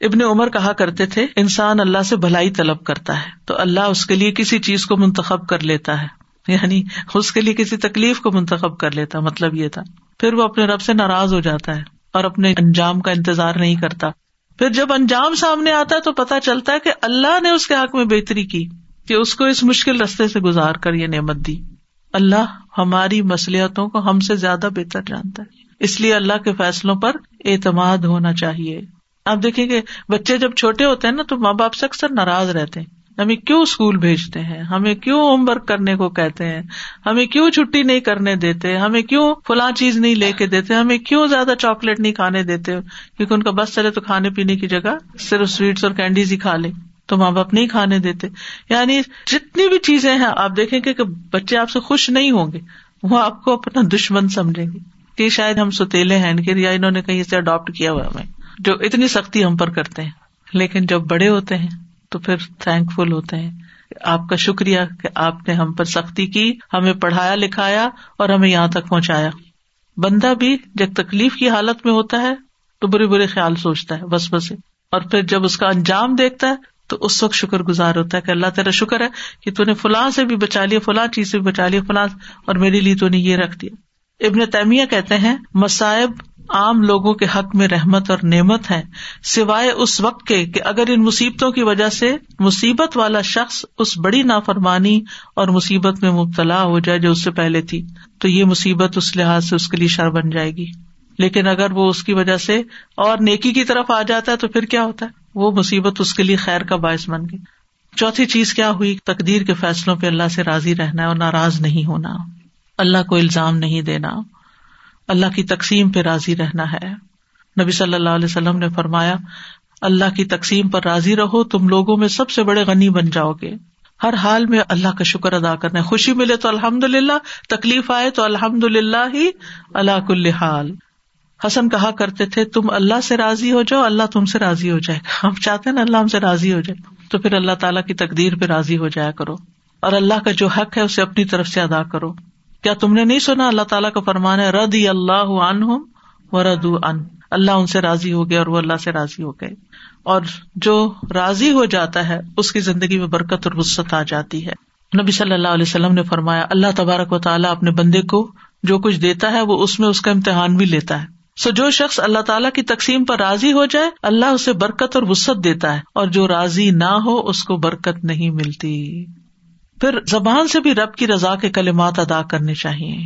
ابن عمر کہا کرتے تھے، انسان اللہ سے بھلائی طلب کرتا ہے، تو اللہ اس کے لیے کسی چیز کو منتخب کر لیتا ہے۔ یعنی اس کے لیے کسی تکلیف کو منتخب کر لیتا مطلب یہ تھا۔ پھر وہ اپنے رب سے ناراض ہو جاتا ہے اور اپنے انجام کا انتظار نہیں کرتا۔ پھر جب انجام سامنے آتا ہے تو پتا چلتا ہے کہ اللہ نے اس کے حق میں بہتری کی۔ کہ اس کو اس مشکل رستے سے گزار کر یہ نعمت دی۔ اللہ ہماری مسلحتوں کو ہم سے زیادہ بہتر جانتا ہے۔ اس لیے اللہ کے فیصلوں پر اعتماد ہونا چاہیے۔ آپ دیکھیں کہ بچے جب چھوٹے ہوتے ہیں نا تو ماں باپ سے اکثر ناراض رہتے ہیں۔ ہمیں کیوں اسکول بھیجتے ہیں؟ ہمیں کیوں ہوم ورک کرنے کو کہتے ہیں؟ ہمیں کیوں چھٹی نہیں کرنے دیتے؟ ہمیں کیوں فلاں چیز نہیں لے کے دیتے؟ ہمیں کیوں زیادہ چاکلیٹ نہیں کھانے دیتے؟ کیونکہ ان کا بس چلے تو کھانے پینے کی جگہ صرف سویٹس اور کینڈیز ہی کھا لیں۔ تو ماں باپ نہیں کھانے دیتے۔ یعنی جتنی بھی چیزیں ہیں، آپ دیکھیں گے کہ بچے آپ سے خوش نہیں ہوں گے، وہ آپ کو اپنا دشمن سمجھیں گے۔ کہ شاید ہم ستیلے ہیں یا انہوں نے کہیں سے اڈاپٹ کیا ہوا ہمیں۔ جو اتنی سختی ہم پر کرتے ہیں۔ لیکن جب بڑے ہوتے ہیں، تو پھر تھینک فل ہوتے ہیں۔ آپ کا شکریہ کہ آپ نے ہم پر سختی کی، ہمیں پڑھایا، لکھایا اور ہمیں یہاں تک پہنچایا۔ بندہ بھی جب تکلیف کی حالت میں ہوتا ہے، تو برے برے خیال سوچتا ہے، بس بس۔ اور پھر جب اس کا انجام دیکھتا ہے تو اس وقت شکر گزار ہوتا ہے کہ اللہ تیرا شکر ہے کہ تو نے فلاں سے بھی بچا لیا، فلاں چیز سے بھی بچا لیا، فلاں، اور میرے لیے تو نے یہ رکھ دیا۔ ابن تیمیہ کہتے ہیں مسائب عام لوگوں کے حق میں رحمت اور نعمت ہے سوائے اس وقت کے کہ اگر ان مصیبتوں کی وجہ سے مصیبت والا شخص اس بڑی نافرمانی اور مصیبت میں مبتلا ہو جائے جو اس سے پہلے تھی، تو یہ مصیبت اس لحاظ سے اس کے لیے شر بن جائے گی۔ لیکن اگر وہ اس کی وجہ سے اور نیکی کی طرف آ جاتا ہے تو پھر کیا ہوتا ہے؟ وہ مصیبت اس کے لیے خیر کا باعث بن گئی۔ چوتھی چیز کیا ہوئی؟ تقدیر کے فیصلوں پہ اللہ سے راضی رہنا ہے اور ناراض نہیں ہونا۔ اللہ کو الزام نہیں دینا۔ اللہ کی تقسیم پہ راضی رہنا ہے۔ نبی صلی اللہ علیہ وسلم نے فرمایا، اللہ کی تقسیم پر راضی رہو، تم لوگوں میں سب سے بڑے غنی بن جاؤ گے۔ ہر حال میں اللہ کا شکر ادا کرنا ہے۔ خوشی ملے تو الحمد للہ تکلیف آئے تو الحمد للہ ہی اللہ کل حال۔ حسن کہا کرتے تھے، تم اللہ سے راضی ہو جاؤ، اللہ تم سے راضی ہو جائے گا۔ ہم چاہتے ہیں نا اللہ ہم سے راضی ہو جائے۔ تو پھر اللہ تعالیٰ کی تقدیر پہ راضی ہو جایا کرو۔ اور اللہ کا جو حق ہے، اسے اپنی طرف سے ادا کرو۔ کیا تم نے نہیں سنا؟ اللہ تعالیٰ کا فرمان ہے رد اللہ ان و رد ان۔ اللہ ان سے راضی ہو گیا اور وہ اللہ سے راضی ہو گئے۔ اور جو راضی ہو جاتا ہے، اس کی زندگی میں برکت اور وسط آ جاتی ہے۔ نبی صلی اللہ علیہ وسلم نے فرمایا، اللہ تبارک و تعالیٰ اپنے بندے کو جو کچھ دیتا ہے، وہ اس میں اس کا امتحان بھی لیتا ہے۔ سو جو شخص اللہ تعالیٰ کی تقسیم پر راضی ہو جائے، اللہ اسے برکت اور وسط دیتا ہے، اور جو راضی نہ ہو، اس کو برکت نہیں ملتی۔ پھر زبان سے بھی رب کی رضا کے کلمات ادا کرنے چاہیے۔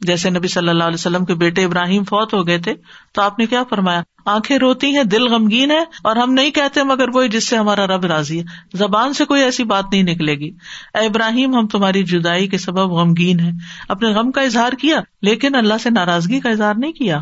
جیسے نبی صلی اللہ علیہ وسلم کے بیٹے ابراہیم فوت ہو گئے تھے، تو آپ نے کیا فرمایا؟ آنکھیں روتی ہیں، دل غمگین ہے، اور ہم نہیں کہتے مگر وہی جس سے ہمارا رب راضی ہے۔ زبان سے کوئی ایسی بات نہیں نکلے گی۔ اے ابراہیم، ہم تمہاری جدائی کے سبب غمگین ہے اپنے غم کا اظہار کیا، لیکن اللہ سے ناراضگی کا اظہار نہیں کیا۔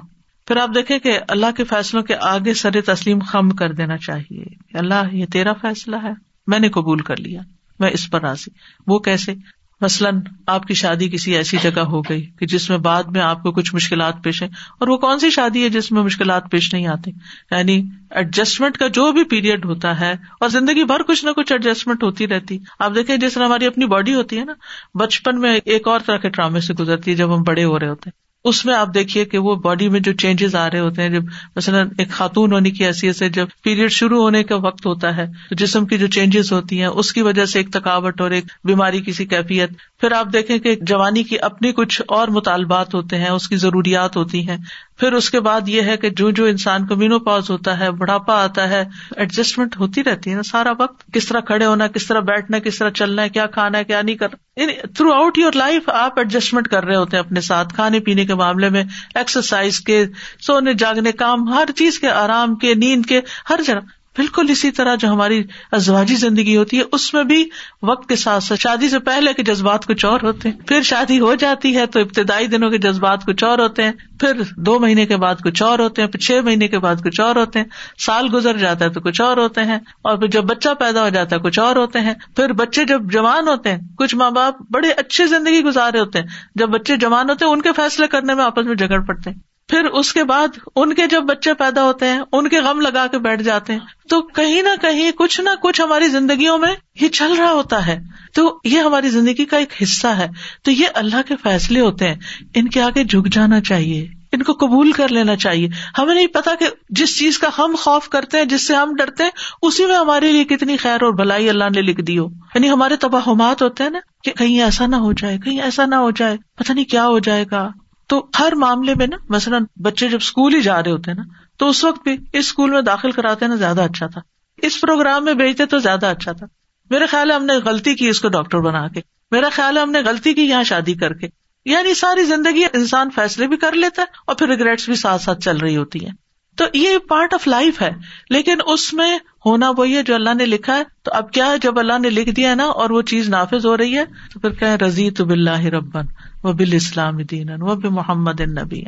پھر آپ دیکھیں کہ اللہ کے فیصلوں کے آگے سر تسلیم خم کر دینا چاہیے اللہ، یہ تیرا فیصلہ ہے، میں نے قبول کر لیا، میں اس پر راضی۔ وہ کیسے؟ مثلاً آپ کی شادی کسی ایسی جگہ ہو گئی کہ جس میں بعد میں آپ کو کچھ مشکلات پیش ہے اور وہ کون سی شادی ہے جس میں مشکلات پیش نہیں آتی؟ یعنی ایڈجسٹمنٹ کا جو بھی پیریڈ ہوتا ہے، اور زندگی بھر کچھ نہ کچھ ایڈجسٹمنٹ ہوتی رہتی۔ آپ دیکھیں جس طرح ہماری اپنی باڈی ہوتی ہے نا، بچپن میں ایک اور طرح کے ڈرامے سے گزرتی ہے جب ہم بڑے ہو رہے ہوتے ہیں۔ اس میں آپ دیکھیے کہ وہ باڈی میں جو چینجز آ رہے ہوتے ہیں، جب مثلاً ایک خاتون ہونے کی حیثیت سے، جب پیریڈ شروع ہونے کا وقت ہوتا ہے، تو جسم کی جو چینجز ہوتی ہیں، اس کی وجہ سے ایک تھکاوٹ اور ایک بیماری کی سی کیفیت۔ پھر آپ دیکھیں کہ جوانی کی اپنی کچھ اور مطالبات ہوتے ہیں، اس کی ضروریات ہوتی ہیں۔ پھر اس کے بعد یہ ہے کہ جو جو انسان کو مینو پاز ہوتا ہے، بڑھاپا آتا ہے ایڈجسٹمنٹ ہوتی رہتی ہے نا سارا وقت۔ کس طرح کھڑے ہونا، کس طرح بیٹھنا، کس طرح چلنا ہے، کیا کھانا ہے، کیا نہیں کرنا۔ تھرو آؤٹ یور لائف آپ ایڈجسٹمنٹ کر رہے ہوتے ہیں اپنے ساتھ۔ کھانے پینے کے معاملے میں ایکسرسائز کے، سونے جاگنے، کام، ہر چیز کے، آرام کے، نیند کے، ہر جگہ۔ بالکل اسی طرح جو ہماری ازواجی زندگی ہوتی ہے، اس میں بھی وقت کے ساتھ ساتھ، شادی سے پہلے کے جذبات کچھ اور ہوتے ہیں۔ پھر شادی ہو جاتی ہے تو ابتدائی دنوں کے جذبات کچھ اور ہوتے ہیں۔ پھر دو مہینے کے بعد کچھ اور ہوتے ہیں، پھر چھ مہینے کے بعد کچھ اور ہوتے ہیں۔ سال گزر جاتا ہے تو کچھ اور ہوتے ہیں۔ اور پھر جب بچہ پیدا ہو جاتا ہے، کچھ اور ہوتے ہیں۔ پھر بچے جب جوان ہوتے ہیں، کچھ ماں باپ بڑے اچھی زندگی گزارے ہوتے ہیں۔ جب بچے جوان ہوتے ہیں، ان کے فیصلے کرنے میں آپس میں جھگڑ پڑتے ہیں۔ پھر اس کے بعد ان کے جب بچے پیدا ہوتے ہیں، ان کے غم لگا کے بیٹھ جاتے ہیں۔ تو کہیں نہ کہیں کچھ نہ کچھ ہماری زندگیوں میں یہ چل رہا ہوتا ہے۔ تو یہ ہماری زندگی کا ایک حصہ ہے۔ تو یہ اللہ کے فیصلے ہوتے ہیں۔ ان کے آگے جھک جانا چاہیے۔ ان کو قبول کر لینا چاہیے۔ ہمیں نہیں پتا کہ جس چیز کا ہم خوف کرتے ہیں، جس سے ہم ڈرتے ہیں، اسی میں ہمارے لیے کتنی خیر اور بھلائی اللہ نے لکھ دی ہو۔ یعنی ہمارے تباہمات ہوتے ہیں نا کہ کہیں ایسا نہ ہو جائے، کہیں ایسا نہ ہو جائے پتا نہیں کیا ہو جائے گا۔ تو ہر معاملے میں نا، مثلاً بچے جب اسکول ہی جا رہے ہوتے ہیں نا، تو اس وقت بھی اس اسکول میں داخل کراتے نا، زیادہ اچھا تھا۔ اس پروگرام میں بھیجتے تو زیادہ اچھا تھا۔ میرا خیال ہے ہم نے غلطی کی اس کو ڈاکٹر بنا کے۔ میرا خیال ہے ہم نے غلطی کی یہاں شادی کر کے۔ یعنی ساری زندگی انسان فیصلے بھی کر لیتا ہے اور پھر ریگریٹس بھی ساتھ ساتھ چل رہی ہوتی ہیں۔ تو یہ پارٹ آف لائف ہے۔ لیکن اس میں ہونا وہی ہے جو اللہ نے لکھا ہے۔ تو اب کیا ہے؟ جب اللہ نے لکھ دیا نا اور وہ چیز نافذ ہو رہی ہے، تو پھر کہیں رضی تو بلّہ ربن و بال اسلام دین وہ بھی محمد نبی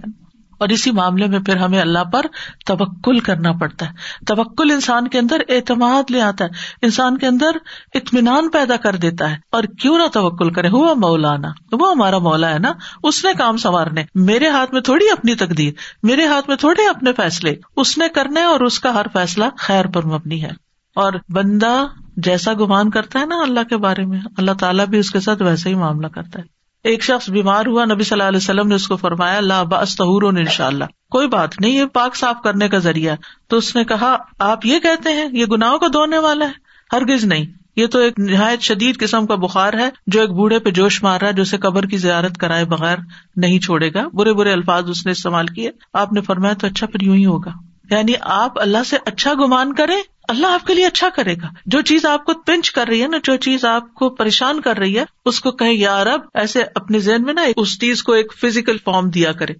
اور اسی معاملے میں پھر ہمیں اللہ پر توکل کرنا پڑتا ہے۔ توکل انسان کے اندر اعتماد لے آتا ہے۔ انسان کے اندر اطمینان پیدا کر دیتا ہے۔ اور کیوں نہ توکل کرے؟ ہوا مولانا، وہ ہمارا مولا ہے نا، اس نے کام سنوارنے۔ میرے ہاتھ میں تھوڑی اپنی تقدیر، میرے ہاتھ میں تھوڑے اپنے فیصلے۔ اس نے کرنے اور اس کا ہر فیصلہ خیر پر مبنی ہے۔ اور بندہ جیسا گمان کرتا ہے نا اللہ کے بارے میں، اللہ تعالیٰ بھی اس کے ساتھ ویسا ہی معاملہ کرتا ہے۔ ایک شخص بیمار ہوا، نبی صلی اللہ علیہ وسلم نے اس کو فرمایا اللہ باس تہور ان شاء اللہ کوئی بات نہیں، یہ پاک صاف کرنے کا ذریعہ تو اس نے کہا، آپ یہ کہتے ہیں، یہ گناہوں کو دھونے والا ہے؟ ہرگز نہیں۔ یہ تو ایک نہایت شدید قسم کا بخار ہے، جو ایک بوڑھے پہ جوش مار رہا ہے، جو اسے قبر کی زیارت کرائے بغیر نہیں چھوڑے گا۔ برے برے الفاظ اس نے استعمال کیے۔ آپ نے فرمایا تو اچھا پھر یوں ہی ہوگا۔ یعنی آپ اللہ سے اچھا گمان کریں، اللہ آپ کے لیے اچھا کرے گا۔ جو چیز آپ کو پنچ کر رہی ہے نا، جو چیز آپ کو پریشان کر رہی ہے، اس کو کہیں، یا رب، ایسے اپنے ذہن میں نا اس چیز کو ایک فزیکل فارم دیا کرے۔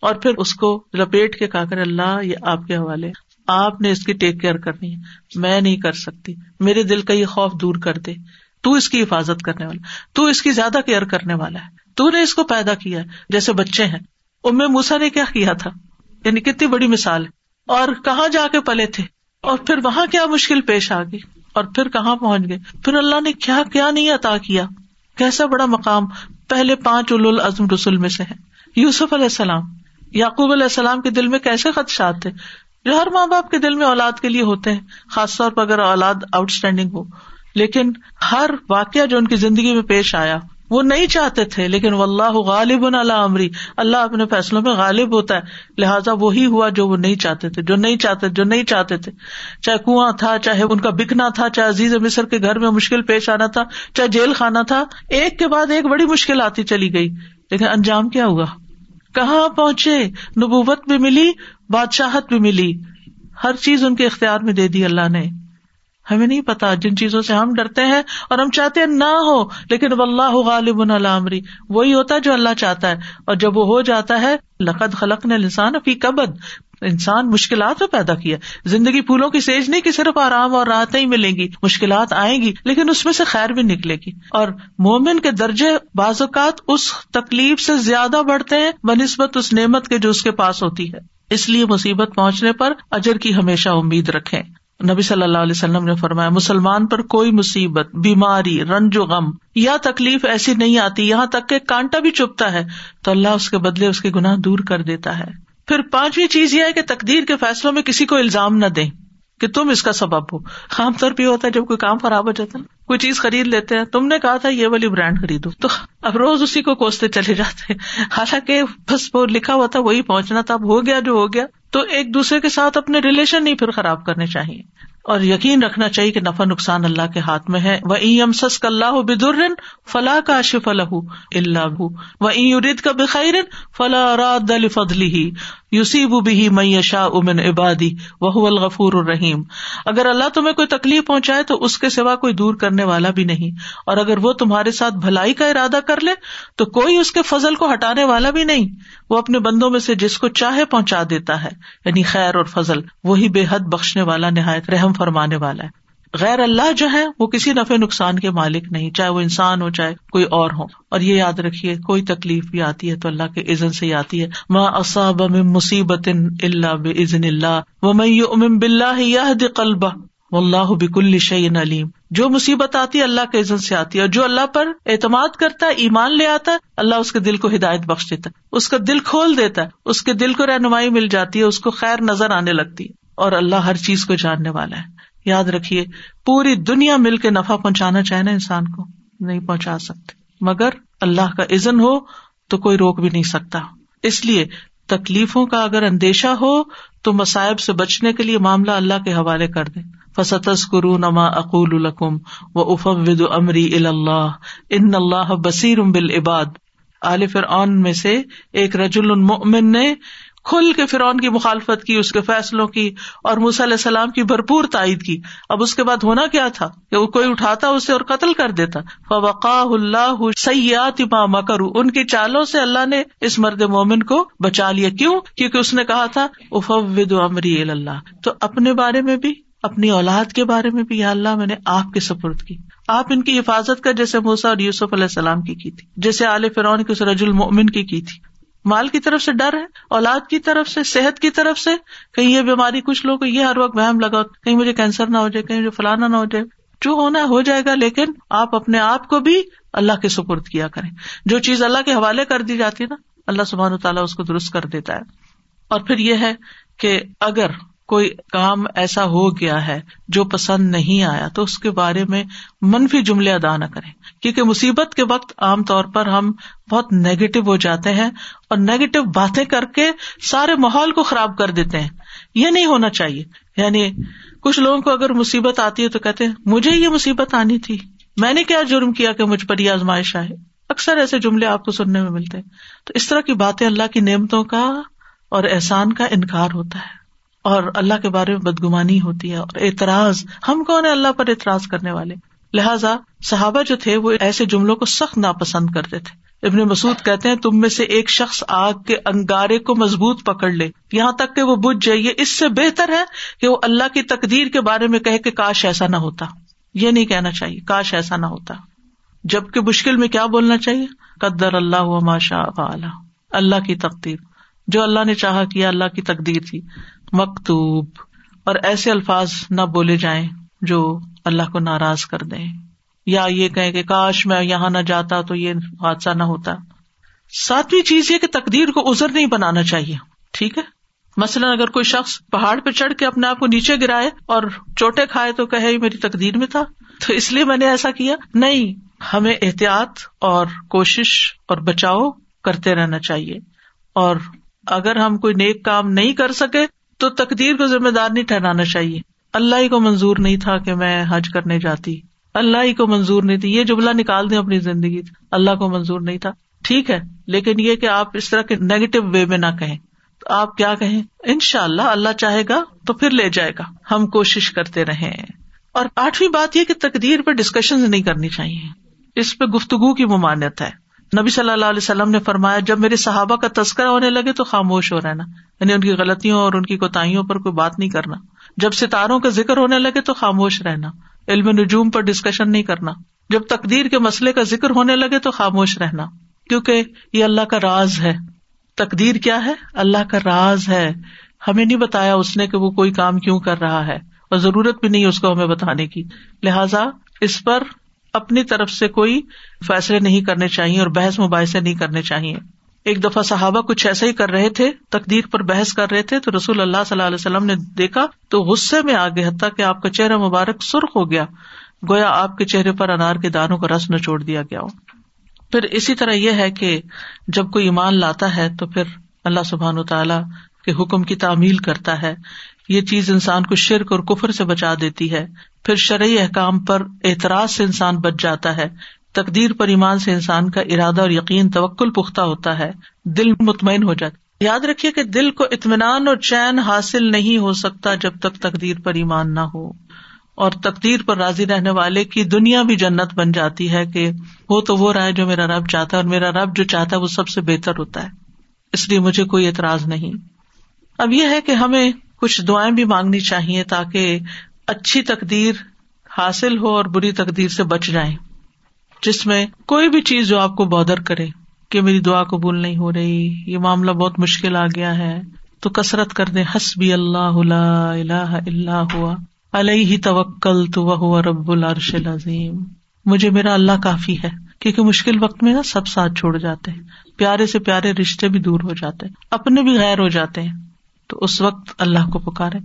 اور پھر اس کو لپیٹ کے کہا کرے، اللہ، یہ آپ کے حوالے آپ نے اس کی ٹیک کیئر کرنی ہے۔ میں نہیں کر سکتی۔ میرے دل کا یہ خوف دور کر دے۔ تو اس کی حفاظت کرنے والا۔ تو اس کی زیادہ کیئر کرنے والا ہے۔ تو نے اس کو پیدا کیا ہے۔ جیسے بچے ہیں۔ ام موسا نے کیا کیا تھا؟ یعنی کتنی بڑی مثال ہے۔ اور کہاں جا کے پلے تھے؟ اور پھر وہاں کیا مشکل پیش آ گئی؟ اور پھر کہاں پہنچ گئے؟ پھر اللہ نے کیا کیا نہیں عطا کیا؟ کیسا بڑا مقام پہلے پانچ العزم رسول میں سے ہے۔ یوسف علیہ السلام، یعقوب علیہ السلام کے دل میں کیسے خدشات تھے؟ جو ہر ماں باپ کے دل میں اولاد کے لیے ہوتے ہیں، خاص طور پر اگر اولاد آؤٹ اسٹینڈنگ ہو۔ لیکن ہر واقعہ جو ان کی زندگی میں پیش آیا وہ نہیں چاہتے تھے، لیکن اللہ غالب اللہ عمری اللہ اپنے فیصلوں میں غالب ہوتا ہے۔ لہٰذا وہی ہوا جو وہ نہیں چاہتے تھے، جو نہیں چاہتے، جو نہیں چاہتے تھے۔ چاہے کنواں تھا، چاہے ان کا بکنا تھا، چاہے عزیز مصر کے گھر میں مشکل پیش آنا تھا، چاہے جیل خانا تھا، ایک کے بعد ایک بڑی مشکل آتی چلی گئی۔ لیکن انجام کیا ہوا؟ کہاں پہنچے؟ نبوت بھی ملی، بادشاہت بھی ملی۔ ہر چیز ان کے اختیار میں دے دی اللہ نے۔ ہمیں نہیں پتا جن چیزوں سے ہم ڈرتے ہیں اور ہم چاہتے ہیں نہ ہو، لیکن اللہ غالب العمری وہی ہوتا ہے جو اللہ چاہتا ہے۔ اور جب وہ ہو جاتا ہے، لقد خلق نے انسان فی کبد انسان مشکلات میں پیدا کیا۔ زندگی پھولوں کی سیج نہیں کہ صرف آرام اور راحتیں ہی ملیں گی، مشکلات آئیں گی، لیکن اس میں سے خیر بھی نکلے گی۔ اور مومن کے درجے بعض اوقات اس تکلیف سے زیادہ بڑھتے ہیں بہ نسبت اس نعمت کے جو اس کے پاس ہوتی ہے۔ اس لیے مصیبت پہنچنے پر اجر کی ہمیشہ امید رکھے نبی صلی اللہ علیہ وسلم نے فرمایا، مسلمان پر کوئی مصیبت، بیماری، رنج و غم یا تکلیف ایسی نہیں آتی، یہاں تک کہ کانٹا بھی چپتا ہے، تو اللہ اس کے بدلے اس کے گناہ دور کر دیتا ہے۔ پھر پانچویں چیز یہ ہے کہ تقدیر کے فیصلوں میں کسی کو الزام نہ دیں کہ تم اس کا سبب ہو۔ عام طور پہ ہوتا ہے جب کوئی کام خراب ہو جاتا ہے، کوئی چیز خرید لیتے ہیں، تم نے کہا تھا یہ والی برانڈ خریدو۔ تو اب روز اسی کو کوستے چلے جاتے ہیں۔ حالانکہ بس وہ لکھا ہوا تھا، وہی پہنچنا تھا، اب ہو گیا جو ہو گیا۔ تو ایک دوسرے کے ساتھ اپنے ریلیشن نہیں پھر خراب کرنے چاہیے۔ اور یقین رکھنا چاہیے کہ نفع نقصان اللہ کے ہاتھ میں ہے۔ وہ ایم سس اللہ بدر فلاح کا شف اللہ و ارد کا بخیر فلاح راد فضلی ہی یوسیب بھی میں شاہ امن عبادی وہ الغفور الرحیم اگر اللہ تمہیں کوئی تکلیف پہنچائے تو اس کے سوا کوئی دور کرنے والا بھی نہیں۔ اور اگر وہ تمہارے ساتھ بھلائی کا ارادہ کر لے تو کوئی اس کے فضل کو ہٹانے والا بھی نہیں۔ وہ اپنے بندوں میں سے جس کو چاہے پہنچا دیتا ہے۔ یعنی خیر اور فضل، وہی بے حد بخشنے والا، نہایت رحم فرمانے والا ہے۔ غیر اللہ جو ہے، وہ کسی نفع نقصان کے مالک نہیں، چاہے وہ انسان ہو، چاہے کوئی اور ہو۔ اور یہ یاد رکھیے، کوئی تکلیف بھی آتی ہے تو اللہ کے عزن سے آتی ہے۔ ماں اصاب مصیبت اللہ بزن اللہ و میں بلّہ قلبہ اللہ بک الشعین علیم جو مصیبت آتی ہے اللہ کے عزت سے آتی ہے، اور جو اللہ پر اعتماد کرتا ہے، ایمان لے آتا ہے، اللہ اس کے دل کو ہدایت بخش دیتا ہے۔ اس کا دل کھول دیتا ہے، اس کے دل کو رہنمائی مل جاتی ہے، اس کو خیر نظر آنے لگتی ہے۔ اور اللہ ہر چیز کو جاننے والا ہے۔ یاد رکھیے، پوری دنیا مل کے نفع پہنچانا چاہے نا انسان کو، نہیں پہنچا سکتے۔ مگر اللہ کا عزن ہو تو کوئی روک بھی نہیں سکتا۔ اس لیے تکلیفوں کا اگر اندیشہ ہو تو مصائب سے بچنے کے لیے معاملہ اللہ کے حوالے کر دیں۔ فستس کرو نما اقول القم و افد امری اللہ ان اللہ بصیر بال عباد عال فرعون میں سے ایک رج المن نے کھل کے فرعون کی مخالفت کی، اس کے فیصلوں کی اور علیہ السلام کی بھرپور تائید کی۔ اب اس کے بعد ہونا کیا تھا کہ وہ کوئی اٹھاتا اسے اور قتل کر دیتا۔ فوقا اللہ سیات مکرو ان کی چالوں سے اللہ نے اس مرد مومن کو بچا لیا۔ کیوں؟ کیونکہ اس نے کہا تھا افود امری اللہ تو اپنے بارے میں بھی اپنی اولاد کے بارے میں بھی، یا اللہ، میں نے آپ کے سپرد کی۔ آپ ان کی حفاظت کا، جیسے موسا اور یوسف علیہ السلام کی کی تھی، جیسے عال فرعون کی اس رج کی کی تھی۔ مال کی طرف سے ڈر ہے، اولاد کی طرف سے، صحت کی طرف سے؟ کہیں یہ بیماری، کچھ لوگ یہ ہر وقت وہم لگا، کہیں مجھے کینسر نہ ہو جائے، کہیں مجھے فلانا نہ ہو جائے۔ جو ہونا ہو جائے گا، لیکن آپ اپنے آپ کو بھی اللہ کے سپرد کیا کریں۔ جو چیز اللہ کے حوالے کر دی جاتی ہے نا، اللہ سبحان و تعالیٰ اس کو درست کر دیتا ہے۔ اور پھر یہ ہے کہ اگر کوئی کام ایسا ہو گیا ہے جو پسند نہیں آیا تو اس کے بارے میں منفی جملے ادا نہ کریں۔ کیونکہ مصیبت کے وقت عام طور پر ہم بہت نیگیٹو ہو جاتے ہیں اور نیگیٹو باتیں کر کے سارے ماحول کو خراب کر دیتے ہیں۔ یہ نہیں ہونا چاہیے۔ یعنی کچھ لوگوں کو اگر مصیبت آتی ہے تو کہتے ہیں، مجھے یہ مصیبت آنی تھی۔ میں نے کیا جرم کیا کہ مجھ پر یہ آزمائش آئے؟ اکثر ایسے جملے آپ کو سننے میں ملتے ہیں۔ تو اس طرح کی باتیں اللہ کی نعمتوں کا اور احسان کا انکار ہوتا ہے۔ اور اللہ کے بارے میں بدگمانی ہوتی ہے اور اعتراض، ہم کون ہے اللہ پر اعتراض کرنے والے؟ لہٰذا صحابہ جو تھے وہ ایسے جملوں کو سخت ناپسند کرتے تھے۔ ابن مسعود کہتے ہیں، تم میں سے ایک شخص آگ کے انگارے کو مضبوط پکڑ لے۔ یہاں تک کہ وہ بج جائے اس سے بہتر ہے کہ وہ اللہ کی تقدیر کے بارے میں کہ کاش ایسا نہ ہوتا۔ یہ نہیں کہنا چاہیے، کاش ایسا نہ ہوتا۔ جبکہ مشکل میں کیا بولنا چاہیے؟ قدر اللہ ماشا اللہ کی تقدیر۔ جو اللہ نے چاہا کیا، اللہ کی تقدیر تھی۔ مکتوب اور ایسے الفاظ نہ بولے جائیں جو اللہ کو ناراض کر دیں۔ یا یہ کہیں کہ کاش میں یہاں نہ جاتا تو یہ حادثہ نہ ہوتا۔ ساتویں چیز یہ کہ تقدیر کو ازر نہیں بنانا چاہیے۔ ٹھیک ہے؟ مثلاً اگر کوئی شخص پہاڑ پہ چڑھ کے اپنے آپ کو نیچے گرائے اور چوٹے کھائے تو کہ میری تقدیر میں تھا۔ تو اس لیے میں نے ایسا کیا۔ نہیں، ہمیں احتیاط اور کوشش اور بچاؤ کرتے رہنا چاہیے۔ اور اگر ہم کوئی نیک کام نہیں کر سکے تو تقدیر کو ذمہ دار نہیں ٹھہرانا چاہیے۔ اللہ ہی کو منظور نہیں تھا کہ میں حج کرنے جاتی۔ اللہ ہی کو منظور نہیں تھی۔ یہ جملہ نکال دیں اپنی زندگی۔ اللہ کو منظور نہیں تھا۔ ٹھیک ہے، لیکن یہ کہ آپ اس طرح کے نیگیٹو وے میں نہ کہیں۔ تو آپ کیا کہیں؟ ان شاء اللہ اللہ چاہے گا تو پھر لے جائے گا۔ ہم کوشش کرتے رہے اور آٹھویں بات یہ کہ تقدیر پہ ڈسکشن نہیں کرنی چاہیے۔ اس پہ گفتگو کی ممانت ہے۔ نبی صلی اللہ علیہ وسلم نے فرمایا، جب میرے صحابہ کا تذکرہ ہونے لگے تو خاموش ہو رہنا۔ یعنی ان کی غلطیوں اور ان کی کوتاہیوں پر کوئی بات نہیں کرنا۔ جب ستاروں کا ذکر ہونے لگے تو خاموش رہنا۔ علم نجوم پر ڈسکشن نہیں کرنا۔ جب تقدیر کے مسئلے کا ذکر ہونے لگے تو خاموش رہنا۔ کیونکہ یہ اللہ کا راز ہے۔ تقدیر کیا ہے؟ اللہ کا راز ہے۔ ہمیں نہیں بتایا اس نے کہ وہ کوئی کام کیوں کر رہا ہے۔ اور ضرورت بھی نہیں اس کو ہمیں بتانے کی۔ لہذا اس پر اپنی طرف سے کوئی فیصلے نہیں کرنے چاہیے اور بحث مباحثے نہیں کرنے چاہیے۔ ایک دفعہ صحابہ کچھ ایسا ہی کر رہے تھے، تقدیر پر بحث کر رہے تھے، تو رسول اللہ صلی اللہ علیہ وسلم نے دیکھا تو غصے میں آگے، حتیٰ کہ آپ کا چہرہ مبارک سرخ ہو گیا۔ گویا آپ کے چہرے پر انار کے دانوں کا رس نچوڑ دیا گیا ہو۔ پھر اسی طرح یہ ہے کہ جب کوئی ایمان لاتا ہے تو پھر اللہ سبحان و تعالی کے حکم کی تعمیل کرتا ہے۔ یہ چیز انسان کو شرک اور کفر سے بچا دیتی ہے۔ پھر شرعی احکام پر اعتراض سے انسان بچ جاتا ہے۔ تقدیر پر ایمان سے انسان کا ارادہ اور یقین توکل پختہ ہوتا ہے، دل مطمئن ہو جاتا یاد رکھیے کہ دل کو اطمینان اور چین حاصل نہیں ہو سکتا جب تک تقدیر پر ایمان نہ ہو۔ اور تقدیر پر راضی رہنے والے کی دنیا بھی جنت بن جاتی ہے کہ وہ تو وہ رہا جو میرا رب چاہتا ہے اور میرا رب جو چاہتا ہے وہ سب سے بہتر ہوتا ہے۔ اس لیے مجھے کوئی اعتراض نہیں۔ اب یہ ہے کہ ہمیں کچھ دعائیں بھی مانگنی چاہیے تاکہ اچھی تقدیر حاصل ہو اور بری تقدیر سے بچ جائیں۔ جس میں کوئی بھی چیز جو آپ کو بادر کرے کہ میری دعا قبول نہیں ہو رہی، یہ معاملہ بہت مشکل آ گیا ہے، تو کسرت کر دے حسبی اللہ اللہ اللہ ہوا، علیہ توکل تو وہ رب العرش العظیم۔ مجھے میرا اللہ کافی ہے، کیونکہ مشکل وقت میں نا سب ساتھ چھوڑ جاتے ہیں، پیارے سے پیارے رشتے بھی دور ہو جاتے ہیں، اپنے بھی غیر ہو جاتے ہیں۔ تو اس وقت اللہ کو پکارے۔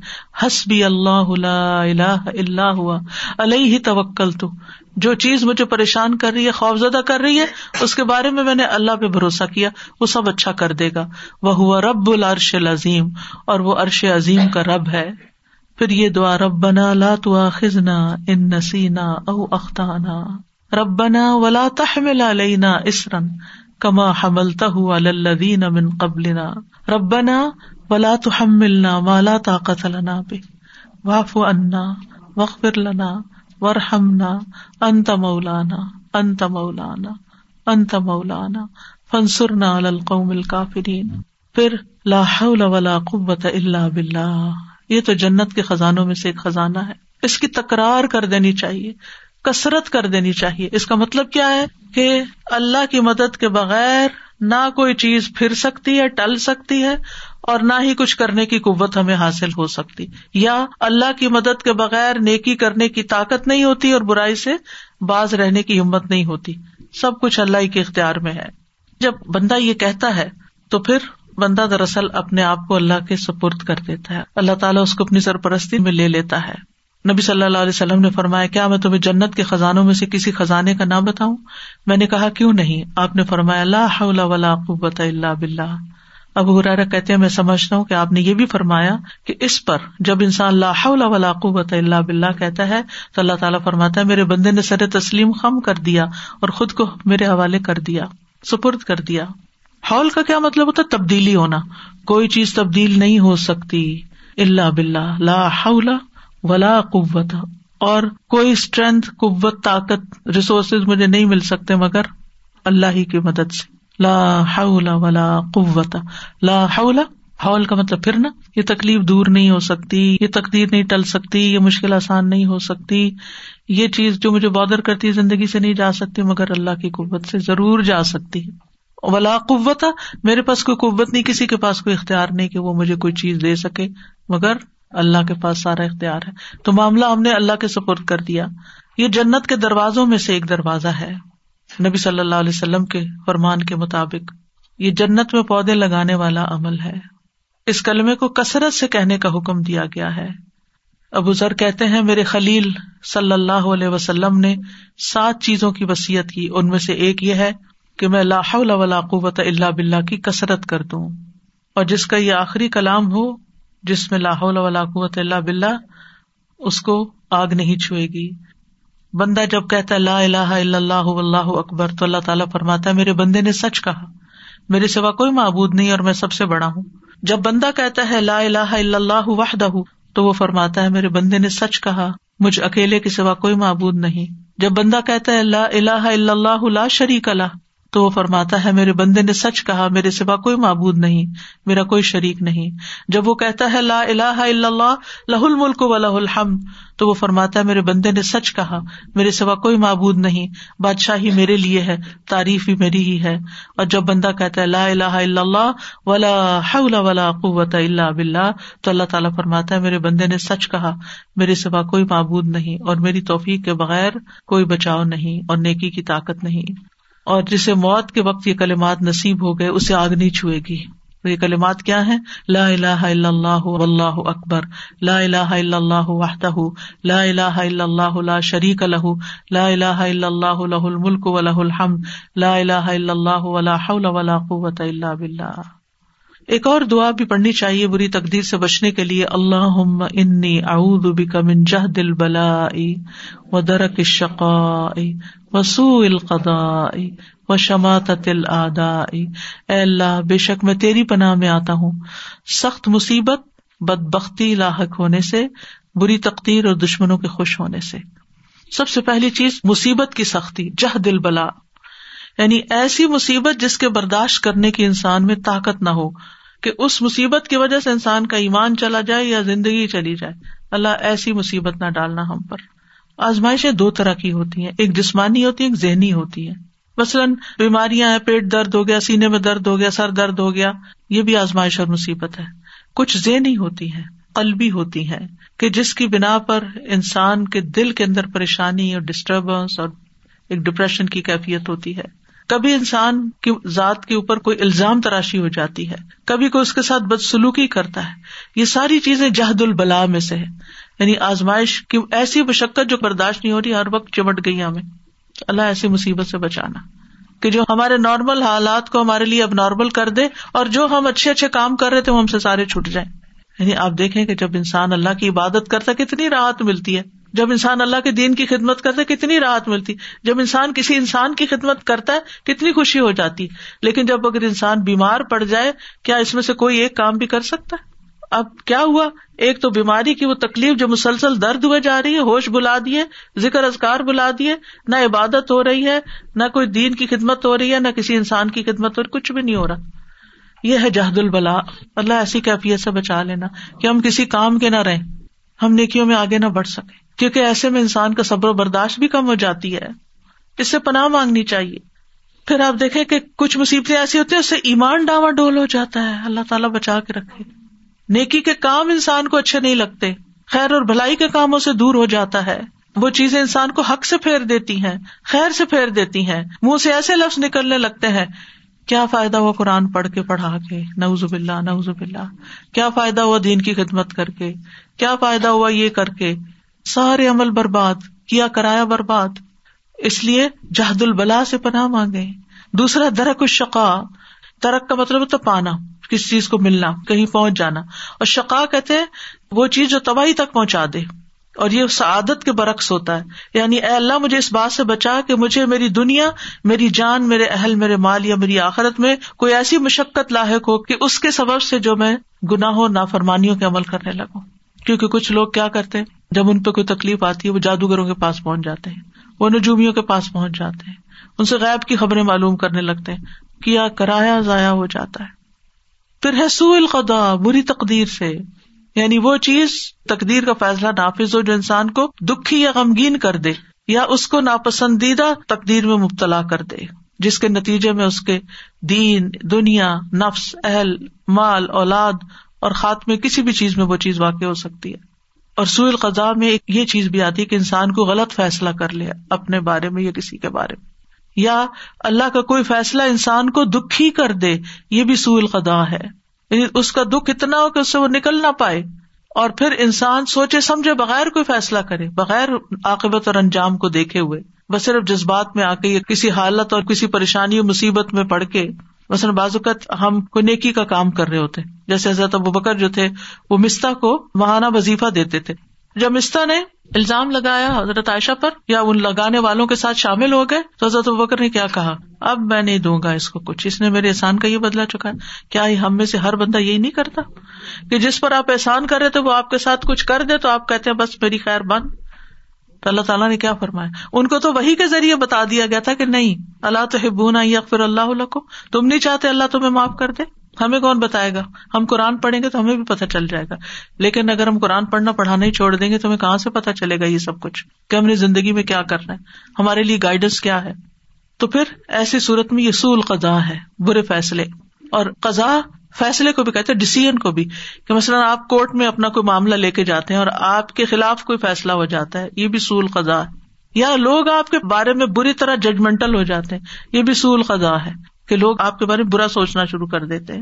ہس بھی اللہ اللہ اللہ ہوا۔ اللہ ہی توکل تو جو چیز مجھے پریشان کر رہی ہے خوف زدہ کر رہی ہے، اس کے بارے میں میں نے اللہ پہ بھروسہ کیا، وہ سب اچھا کر دے گا۔ وہ ہوا رب العرش العظیم۔ اور وہ عرش عظیم کا رب ہے۔ پھر یہ دعا رب بنا لا تو ان نسینا او اختانا رب بنا ولا تحمل علینا اسرن کما حملتا ہوا للذین من قبلنا۔ ربنا ولا تحملنا ما لا طاقت لنا به. واعف عنا، واغفر لنا، وارحمنا. انت مولانا انت مولانا انت مولانا. فانصرنا على القوم الكافرين. پھر لا حول ولا قوة الا بالله. یہ تو جنت کے خزانوں میں سے ایک خزانہ ہے. اس کی تکرار کر دینی چاہیے کسرت کر دینی چاہیے. اس کا مطلب کیا ہے؟ کہ اللہ کی مدد کے بغیر نہ کوئی چیز پھر سکتی ہے، ٹل سکتی ہے اور نہ ہی کچھ کرنے کی قوت ہمیں حاصل ہو سکتی۔ یا اللہ کی مدد کے بغیر نیکی کرنے کی طاقت نہیں ہوتی اور برائی سے باز رہنے کی ہمت نہیں ہوتی۔ سب کچھ اللہ ہی کے اختیار میں ہے۔ جب بندہ یہ کہتا ہے تو پھر بندہ دراصل اپنے آپ کو اللہ کے سپرد کر دیتا ہے۔ اللہ تعالیٰ اس کو اپنی سرپرستی میں لے لیتا ہے۔ نبی صلی اللہ علیہ وسلم نے فرمایا، کیا میں تمہیں جنت کے خزانوں میں سے کسی خزانے کا نام بتاؤں؟ میں نے کہا، کیوں نہیں؟ آپ نے فرمایا اللہ ولا قوت اللہ بلّہ اب ہرارا کہتے ہیں، میں سمجھتا ہوں کہ آپ نے یہ بھی فرمایا کہ اس پر جب انسان اللہ ولا قوت اللہ بلّہ کہتا ہے، تو اللہ تعالیٰ فرماتا ہے، میرے بندے نے سر تسلیم خم کر دیا اور خود کو میرے حوالے کر دیا، سپرد کر دیا۔ ہال کا کیا مطلب ہوتا ہے؟ تبدیلی ہونا۔ کوئی چیز تبدیل نہیں ہو سکتی اللہ بلّہ لا ولا قوت۔ اور کوئی اسٹرینتھ قوت، طاقت ریسورسز مجھے نہیں مل سکتے مگر اللہ ہی کی مدد سے۔ لا حول ولا قوت لا حول ہال کا مطلب پھر نا یہ تکلیف دور نہیں ہو سکتی، یہ تقدیر نہیں ٹل سکتی، یہ مشکل آسان نہیں ہو سکتی، یہ چیز جو مجھے بادر کرتی ہے زندگی سے نہیں جا سکتی، مگر اللہ کی قوت سے ضرور جا سکتی ہے۔ ولا قوت میرے پاس کوئی قوت نہیں، کسی کے پاس کوئی اختیار نہیں کہ وہ مجھے کوئی چیز دے سکے، مگر اللہ کے پاس سارا اختیار ہے۔ تو معاملہ ہم نے اللہ کے سپرد کر دیا۔ یہ جنت کے دروازوں میں سے ایک دروازہ ہے۔ نبی صلی اللہ علیہ وسلم کے فرمان کے مطابق یہ جنت میں پودے لگانے والا عمل ہے۔ اس کلمے کو کثرت سے کہنے کا حکم دیا گیا ہے۔ ابو ذر کہتے ہیں، میرے خلیل صلی اللہ علیہ وسلم نے سات چیزوں کی وسیعت کی۔ ان میں سے ایک یہ ہے کہ میں ولا قوت اللہ بلّہ کی کسرت کر دوں۔ اور جس کا یہ آخری کلام ہو، جس میں لاہول ولا قوت اللہ بلّہ اس کو آگ نہیں چھوئے گی۔ بندہ جب کہتا ہے لا الہ الا اللہ اللہ اکبر، تو اللہ تعالیٰ فرماتا ہے، میرے بندے نے سچ کہا، میرے سوا کوئی معبود نہیں اور میں سب سے بڑا ہوں۔ جب بندہ کہتا ہے لا الہ الا اللہ وحدہ، تو وہ فرماتا ہے، میرے بندے نے سچ کہا، مجھ اکیلے کے سوا کوئی معبود نہیں۔ جب بندہ کہتا ہے لا الہ الا اللہ لا شریک اللہ تو وہ فرماتا ہے، میرے بندے نے سچ کہا، میرے سوا کوئی معبود نہیں، میرا کوئی شریک نہیں۔ جب وہ کہتا ہے، لا الہ الا اللہ لہ الملک و لہ الحمد، تو وہ فرماتا ہے، میرے بندے نے سچ کہا، میرے سوا کوئی معبود نہیں، بادشاہی میرے لیے ہے، تعریف بھی میری ہی ہے۔ اور جب بندہ کہتا ہے، لا الہ الا اللہ، ولا حول ولا قوت الا باللہ، تو اللہ تعالیٰ فرماتا ہے، میرے بندے نے سچ کہا، میرے سوا کوئی معبود نہیں، اور میری توفیق کے بغیر کوئی بچاؤ نہیں، اور نیکی کی طاقت نہیں۔ اور جسے موت کے وقت یہ کلمات نصیب ہو گئے، اسے آگ نہیں چھوئے گی۔ تو یہ کلمات کیا ہیں؟ لا الہ الا اللہ واللہ اکبر، لا الہ الا اللہ وحدہ، لا الہ الا اللہ لا شریک له لا الہ الا اللہ له الملک وله الحمد، لا الہ الا اللہ ولا حول ولا قوة الا باللہ۔ ایک اور دعا بھی پڑھنی چاہیے بری تقدیر سے بچنے کے لیے اللہ انی اعوذ بک من جہد البلاء و درک الشقاء و سوء القضاء و شماتت الاعداء اے اللہ، بے شک میں تیری پناہ میں آتا ہوں۔ سخت مصیبت بد بختی لاحق ہونے سے، بری تقدیر اور دشمنوں کے خوش ہونے سے۔ سب سے پہلی چیز مصیبت کی سختی جہ دل بلا یعنی ایسی مصیبت جس کے برداشت کرنے کی انسان میں طاقت نہ ہو کہ اس مصیبت کی وجہ سے انسان کا ایمان چلا جائے یا زندگی چلی جائے۔ اللہ ایسی مصیبت نہ ڈالنا ہم پر۔ آزمائشیں دو طرح کی ہوتی ہیں، ایک جسمانی ہوتی ہے ایک ذہنی ہوتی ہے مثلاً بیماریاں ہیں، پیٹ درد ہو گیا، سینے میں درد ہو گیا، سر درد ہو گیا، یہ بھی آزمائش اور مصیبت ہے۔ کچھ ذہنی ہوتی ہے قلبی ہوتی ہے کہ جس کی بنا پر انسان کے دل کے اندر پریشانی اور ڈسٹربینس اور ایک ڈپریشن کی کیفیت ہوتی ہے۔ کبھی انسان کی ذات کے اوپر کوئی الزام تراشی ہو جاتی ہے، کبھی کوئی اس کے ساتھ بدسلوکی کرتا ہے۔ یہ ساری چیزیں جہد البلا میں سے ہے یعنی آزمائش کی ایسی مشقت جو برداشت نہیں ہو رہی، ہر وقت چمٹ گئی ہمیں۔ اللہ ایسی مصیبت سے بچانا۔ کہ جو ہمارے نارمل حالات کو ہمارے لیے اب نارمل کر دے اور جو ہم اچھے اچھے کام کر رہے تھے وہ ہم سے سارے چھٹ جائیں۔ یعنی آپ دیکھیں کہ جب انسان اللہ کی عبادت کرتا کتنی راحت ملتی ہے۔ جب انسان اللہ کے دین کی خدمت کرتا ہے، کتنی راحت ملتی۔ جب انسان کسی انسان کی خدمت کرتا ہے، کتنی خوشی ہو جاتی۔ لیکن جب اگر انسان بیمار پڑ جائے، کیا اس میں سے کوئی ایک کام بھی کر سکتا ہے؟ اب کیا ہوا؟ ایک تو بیماری کی وہ تکلیف جو مسلسل درد ہوئے جا رہی ہے، ہوش بلا دیے ذکر ازکار بلا دیے نہ عبادت ہو رہی ہے، نہ کوئی دین کی خدمت ہو رہی ہے، نہ کسی انسان کی خدمت ہو رہی کچھ بھی نہیں ہو رہا۔ یہ ہے جہد البلا اللہ ایسی کیفیت سے بچا لینا کہ ہم کسی کام کے نہ رہیں، ہم نیکیوں میں آگے نہ بڑھ سکیں۔ کیونکہ ایسے میں انسان کا صبر و برداشت بھی کم ہو جاتی ہے۔ اس سے پناہ مانگنی چاہیے۔ پھر آپ دیکھیں کہ کچھ مصیبتیں ایسی ہوتی ہیں، اس سے ایمان ڈاوا ڈول ہو جاتا ہے۔ اللہ تعالیٰ بچا کے رکھے۔ نیکی کے کام انسان کو اچھے نہیں لگتے۔ خیر اور بھلائی کے کاموں سے دور ہو جاتا ہے۔ وہ چیزیں انسان کو حق سے پھیر دیتی ہیں، خیر سے پھیر دیتی ہیں۔ منہ سے ایسے لفظ نکلنے لگتے ہیں۔ کیا فائدہ ہوا قرآن پڑھ کے پڑھا کے؟ نوز باللہ نوز باللہ۔ کیا فائدہ ہوا دین کی خدمت کر کے؟ کیا فائدہ ہوا یہ کر کے؟ سارے عمل برباد، کیا کرایا برباد۔ اس لیے جہد البلا سے پناہ مانگے دوسرا، درک الشقا درک کا مطلب تو پانا کسی چیز کو ملنا، کہیں پہنچ جانا۔ اور شقا کہتے ہیں، وہ چیز جو تباہی تک پہنچا دے۔ اور یہ سعادت کے برعکس ہوتا ہے۔ یعنی اے اللہ، مجھے اس بات سے بچا کہ مجھے میری دنیا، میری جان، میرے اہل، میرے مال یا میری آخرت میں کوئی ایسی مشقت لاحق ہو کہ اس کے سبب سے جو میں گناہوں، نافرمانیوں کے عمل کرنے لگوں۔ کیونکہ کچھ لوگ کیا کرتے ہیں؟ جب ان پہ کوئی تکلیف آتی ہے، وہ جادوگروں کے پاس پہنچ جاتے ہیں۔ وہ نجومیوں کے پاس پہنچ جاتے ہیں۔ ان سے غائب کی خبریں معلوم کرنے لگتے ہیں کیا کرایا ضائع ہو جاتا ہے۔ پھر ہے سو القدا بری تقدیر سے۔ یعنی وہ چیز تقدیر کا فیصلہ نافذ ہو جو انسان کو دکھی یا غمگین کر دے، یا اس کو ناپسندیدہ تقدیر میں مبتلا کر دے۔ جس کے نتیجے میں اس کے دین، دنیا، نفس، اہل، مال، اولاد اور خاتمے کسی بھی چیز میں وہ چیز واقع ہو سکتی ہے۔ اور سو القضاء میں ایک یہ چیز بھی آتی ہے کہ انسان کو غلط فیصلہ کر لے اپنے بارے میں یا کسی کے بارے میں۔ یا اللہ کا کوئی فیصلہ انسان کو دکھی کر دے، یہ بھی سو القدا ہے۔ یعنی اس کا دکھ اتنا ہو کہ اس سے وہ نکل نہ پائے۔ اور پھر انسان سوچے سمجھے بغیر کوئی فیصلہ کرے، بغیر عاقبت اور انجام کو دیکھے ہوئے۔ بس صرف جذبات میں آ کے یا کسی حالت اور کسی پریشانی اور مصیبت میں پڑھ کے مثلاً بازوقت ہم کو نیکی کا کام کر رہے ہوتے جیسے حضرت ابو بکر جو تھے، وہ مستا کو ماہانہ وظیفہ دیتے تھے۔ جب مستا نے الزام لگایا حضرت عائشہ پر یا ان لگانے والوں کے ساتھ شامل ہو گئے، تو حضرت بکر نے کیا کہا؟ اب میں نہیں دوں گا اس کو کچھ۔ اس نے میرے احسان کا یہ بدلا چکا۔ ہے کیا ہم میں سے ہر بندہ یہی نہیں کرتا؟ کہ جس پر آپ احسان کر رہے تھے، وہ آپ کے ساتھ کچھ کر دے تو آپ کہتے ہیں، بس میری خیر، بند۔ تو اللہ تعالیٰ نے کیا فرمایا؟ ان کو تو وہی کے ذریعے بتا دیا گیا تھا کہ نہیں، اللہ تو ہبونا یا پھر اللہ کو تم نہیں چاہتے اللہ تمہیں معاف کر دے؟ ہمیں کون بتائے گا؟ ہم قرآن پڑھیں گے تو ہمیں بھی پتہ چل جائے گا۔ لیکن اگر ہم قرآن پڑھنا پڑھانا ہی چھوڑ دیں گے تو ہمیں کہاں سے پتا چلے گا یہ سب کچھ؟ کہ ہم نے زندگی میں کیا کرنا ہے؟ ہمارے لیے گائیڈنس کیا ہے؟ تو پھر ایسی صورت میں یہ سول قزا ہے، برے فیصلے۔ اور قزا فیصلے کو بھی کہتے ڈسیزن کو بھی، کہ مثلاً آپ کورٹ میں اپنا کوئی معاملہ لے کے جاتے ہیں اور آپ کے خلاف کوئی فیصلہ ہو جاتا ہے، یہ بھی سول قزا ہے۔ یا لوگ آپ کے بارے میں بری طرح ججمنٹل ہو جاتے ہیں، یہ بھی سول خزاں ہے کہ لوگ آپ کے بارے میں برا سوچنا شروع کر دیتے ہیں۔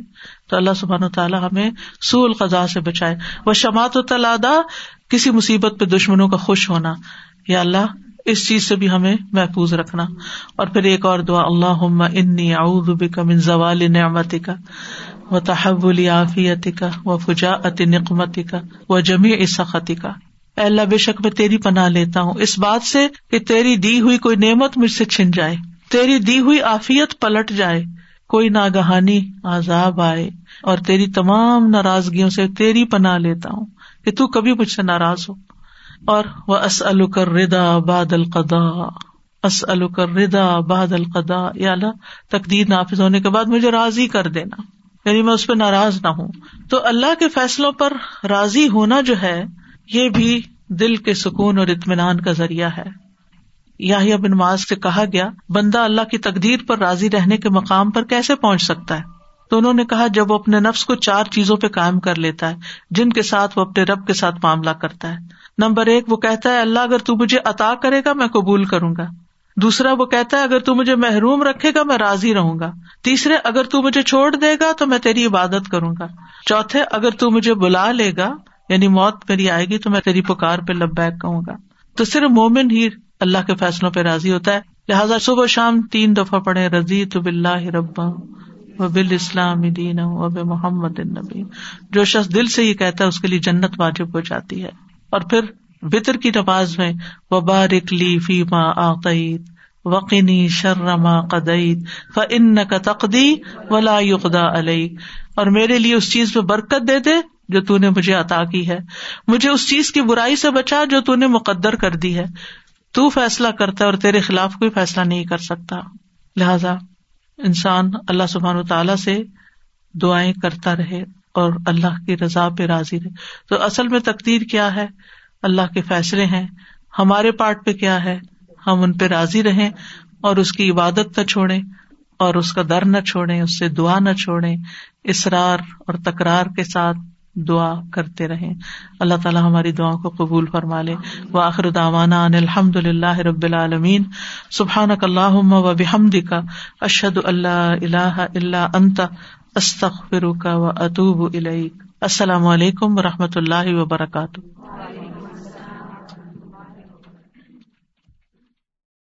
تو اللہ سبحان و تعالیٰ ہمیں سول خزاں سے بچائے۔ وہ شماعت و تلادا، کسی مصیبت پہ دشمنوں کا خوش ہونا۔ یا اللہ، اس چیز سے بھی ہمیں محفوظ رکھنا۔ اور پھر ایک اور دعا اللہ انی اعوذ بک من زوال نعمتی کا و تحول عافیتی کا و فجا ات نقمتی کا و جمی اسختی کا اللہ، بے شک میں تیری پناہ لیتا ہوں۔ اس بات سے کہ تیری دی ہوئی کوئی نعمت مجھ سے چھن جائے، تیری دی ہوئی آفیت پلٹ جائے، کوئی ناگہانی عذاب آئے، اور تیری تمام ناراضگیوں سے تیری پناہ لیتا ہوں کہ تو کبھی مجھ سے ناراض ہو۔ اور وہ اس الکر ردا باد القدا اس الکر ردا باد القدا یا اللہ، تقدیر نافذ ہونے کے بعد مجھے راضی کر دینا۔ یعنی میں اس پہ ناراض نہ ہوں۔ تو اللہ کے فیصلوں پر راضی ہونا جو ہے، یہ بھی دل کے سکون اور اطمینان کا ذریعہ ہے۔ یا بن معاذ سے کہا گیا، بندہ اللہ کی تقدیر پر راضی رہنے کے مقام پر کیسے پہنچ سکتا ہے؟ تو انہوں نے کہا، جب وہ اپنے نفس کو چار چیزوں پہ کام کر لیتا ہے، جن کے ساتھ وہ اپنے رب کے ساتھ معاملہ کرتا ہے۔ نمبر ایک، وہ کہتا ہے، اللہ اگر تو مجھے عطا کرے گا، میں قبول کروں گا۔ دوسرا وہ کہتا ہے، اگر تو مجھے محروم رکھے گا، میں راضی رہوں گا۔ تیسرے، اگر تو مجھے چھوڑ دے گا، تو میں تیری عبادت کروں گا۔ چوتھے، اگر تو مجھے بلا لے گا یعنی موت میری آئے گی، تو میں تیری پکار پہ لب بیک کہوں گا۔ تو صرف مومن ہی اللہ کے فیصلوں پہ راضی ہوتا ہے۔ لہٰذا صبح شام تین دفعہ پڑھے رضی تو بلّہ ربا و بال اسلام دین و بے محمد نبی جو شخص دل سے یہ کہتا ہے، اس کے لیے جنت واجب ہو جاتی ہے۔ اور پھر بطر کی نماز میں، وبارک لی فی ما آقیت وقنی شرما قدعید ف ان کا تقدی ولا یقدا علیہ اور میرے لیے اس چیز میں برکت دے دے جو تو نے مجھے عطا کی ہے۔ مجھے اس چیز کی برائی سے بچا جو تو نے مقدر کر دی ہے۔ تو فیصلہ کرتا ہے اور تیرے خلاف کوئی فیصلہ نہیں کر سکتا۔ لہذا انسان اللہ سبحان و تعالی سے دعائیں کرتا رہے اور اللہ کی رضا پہ راضی رہے۔ تو اصل میں تقدیر کیا ہے؟ اللہ کے فیصلے ہیں، ہمارے پارٹ پہ کیا ہے، ہم ان پہ راضی رہیں اور اس کی عبادت نہ چھوڑے اور اس کا در نہ چھوڑے اس سے دعا نہ چھوڑے اسرار اور تکرار کے ساتھ دعا کرتے رہے اللہ تعالیٰ ہماری دعا کو قبول فرما لے۔ و آخر داوانا ان الحمد اللہ رب العالمین۔ سبحان اللہ و بحمد کا اشد اللہ اللہ اللہ انت استخ کا و اطوب السلام علیکم و رحمۃ اللہ وبرکاتہ۔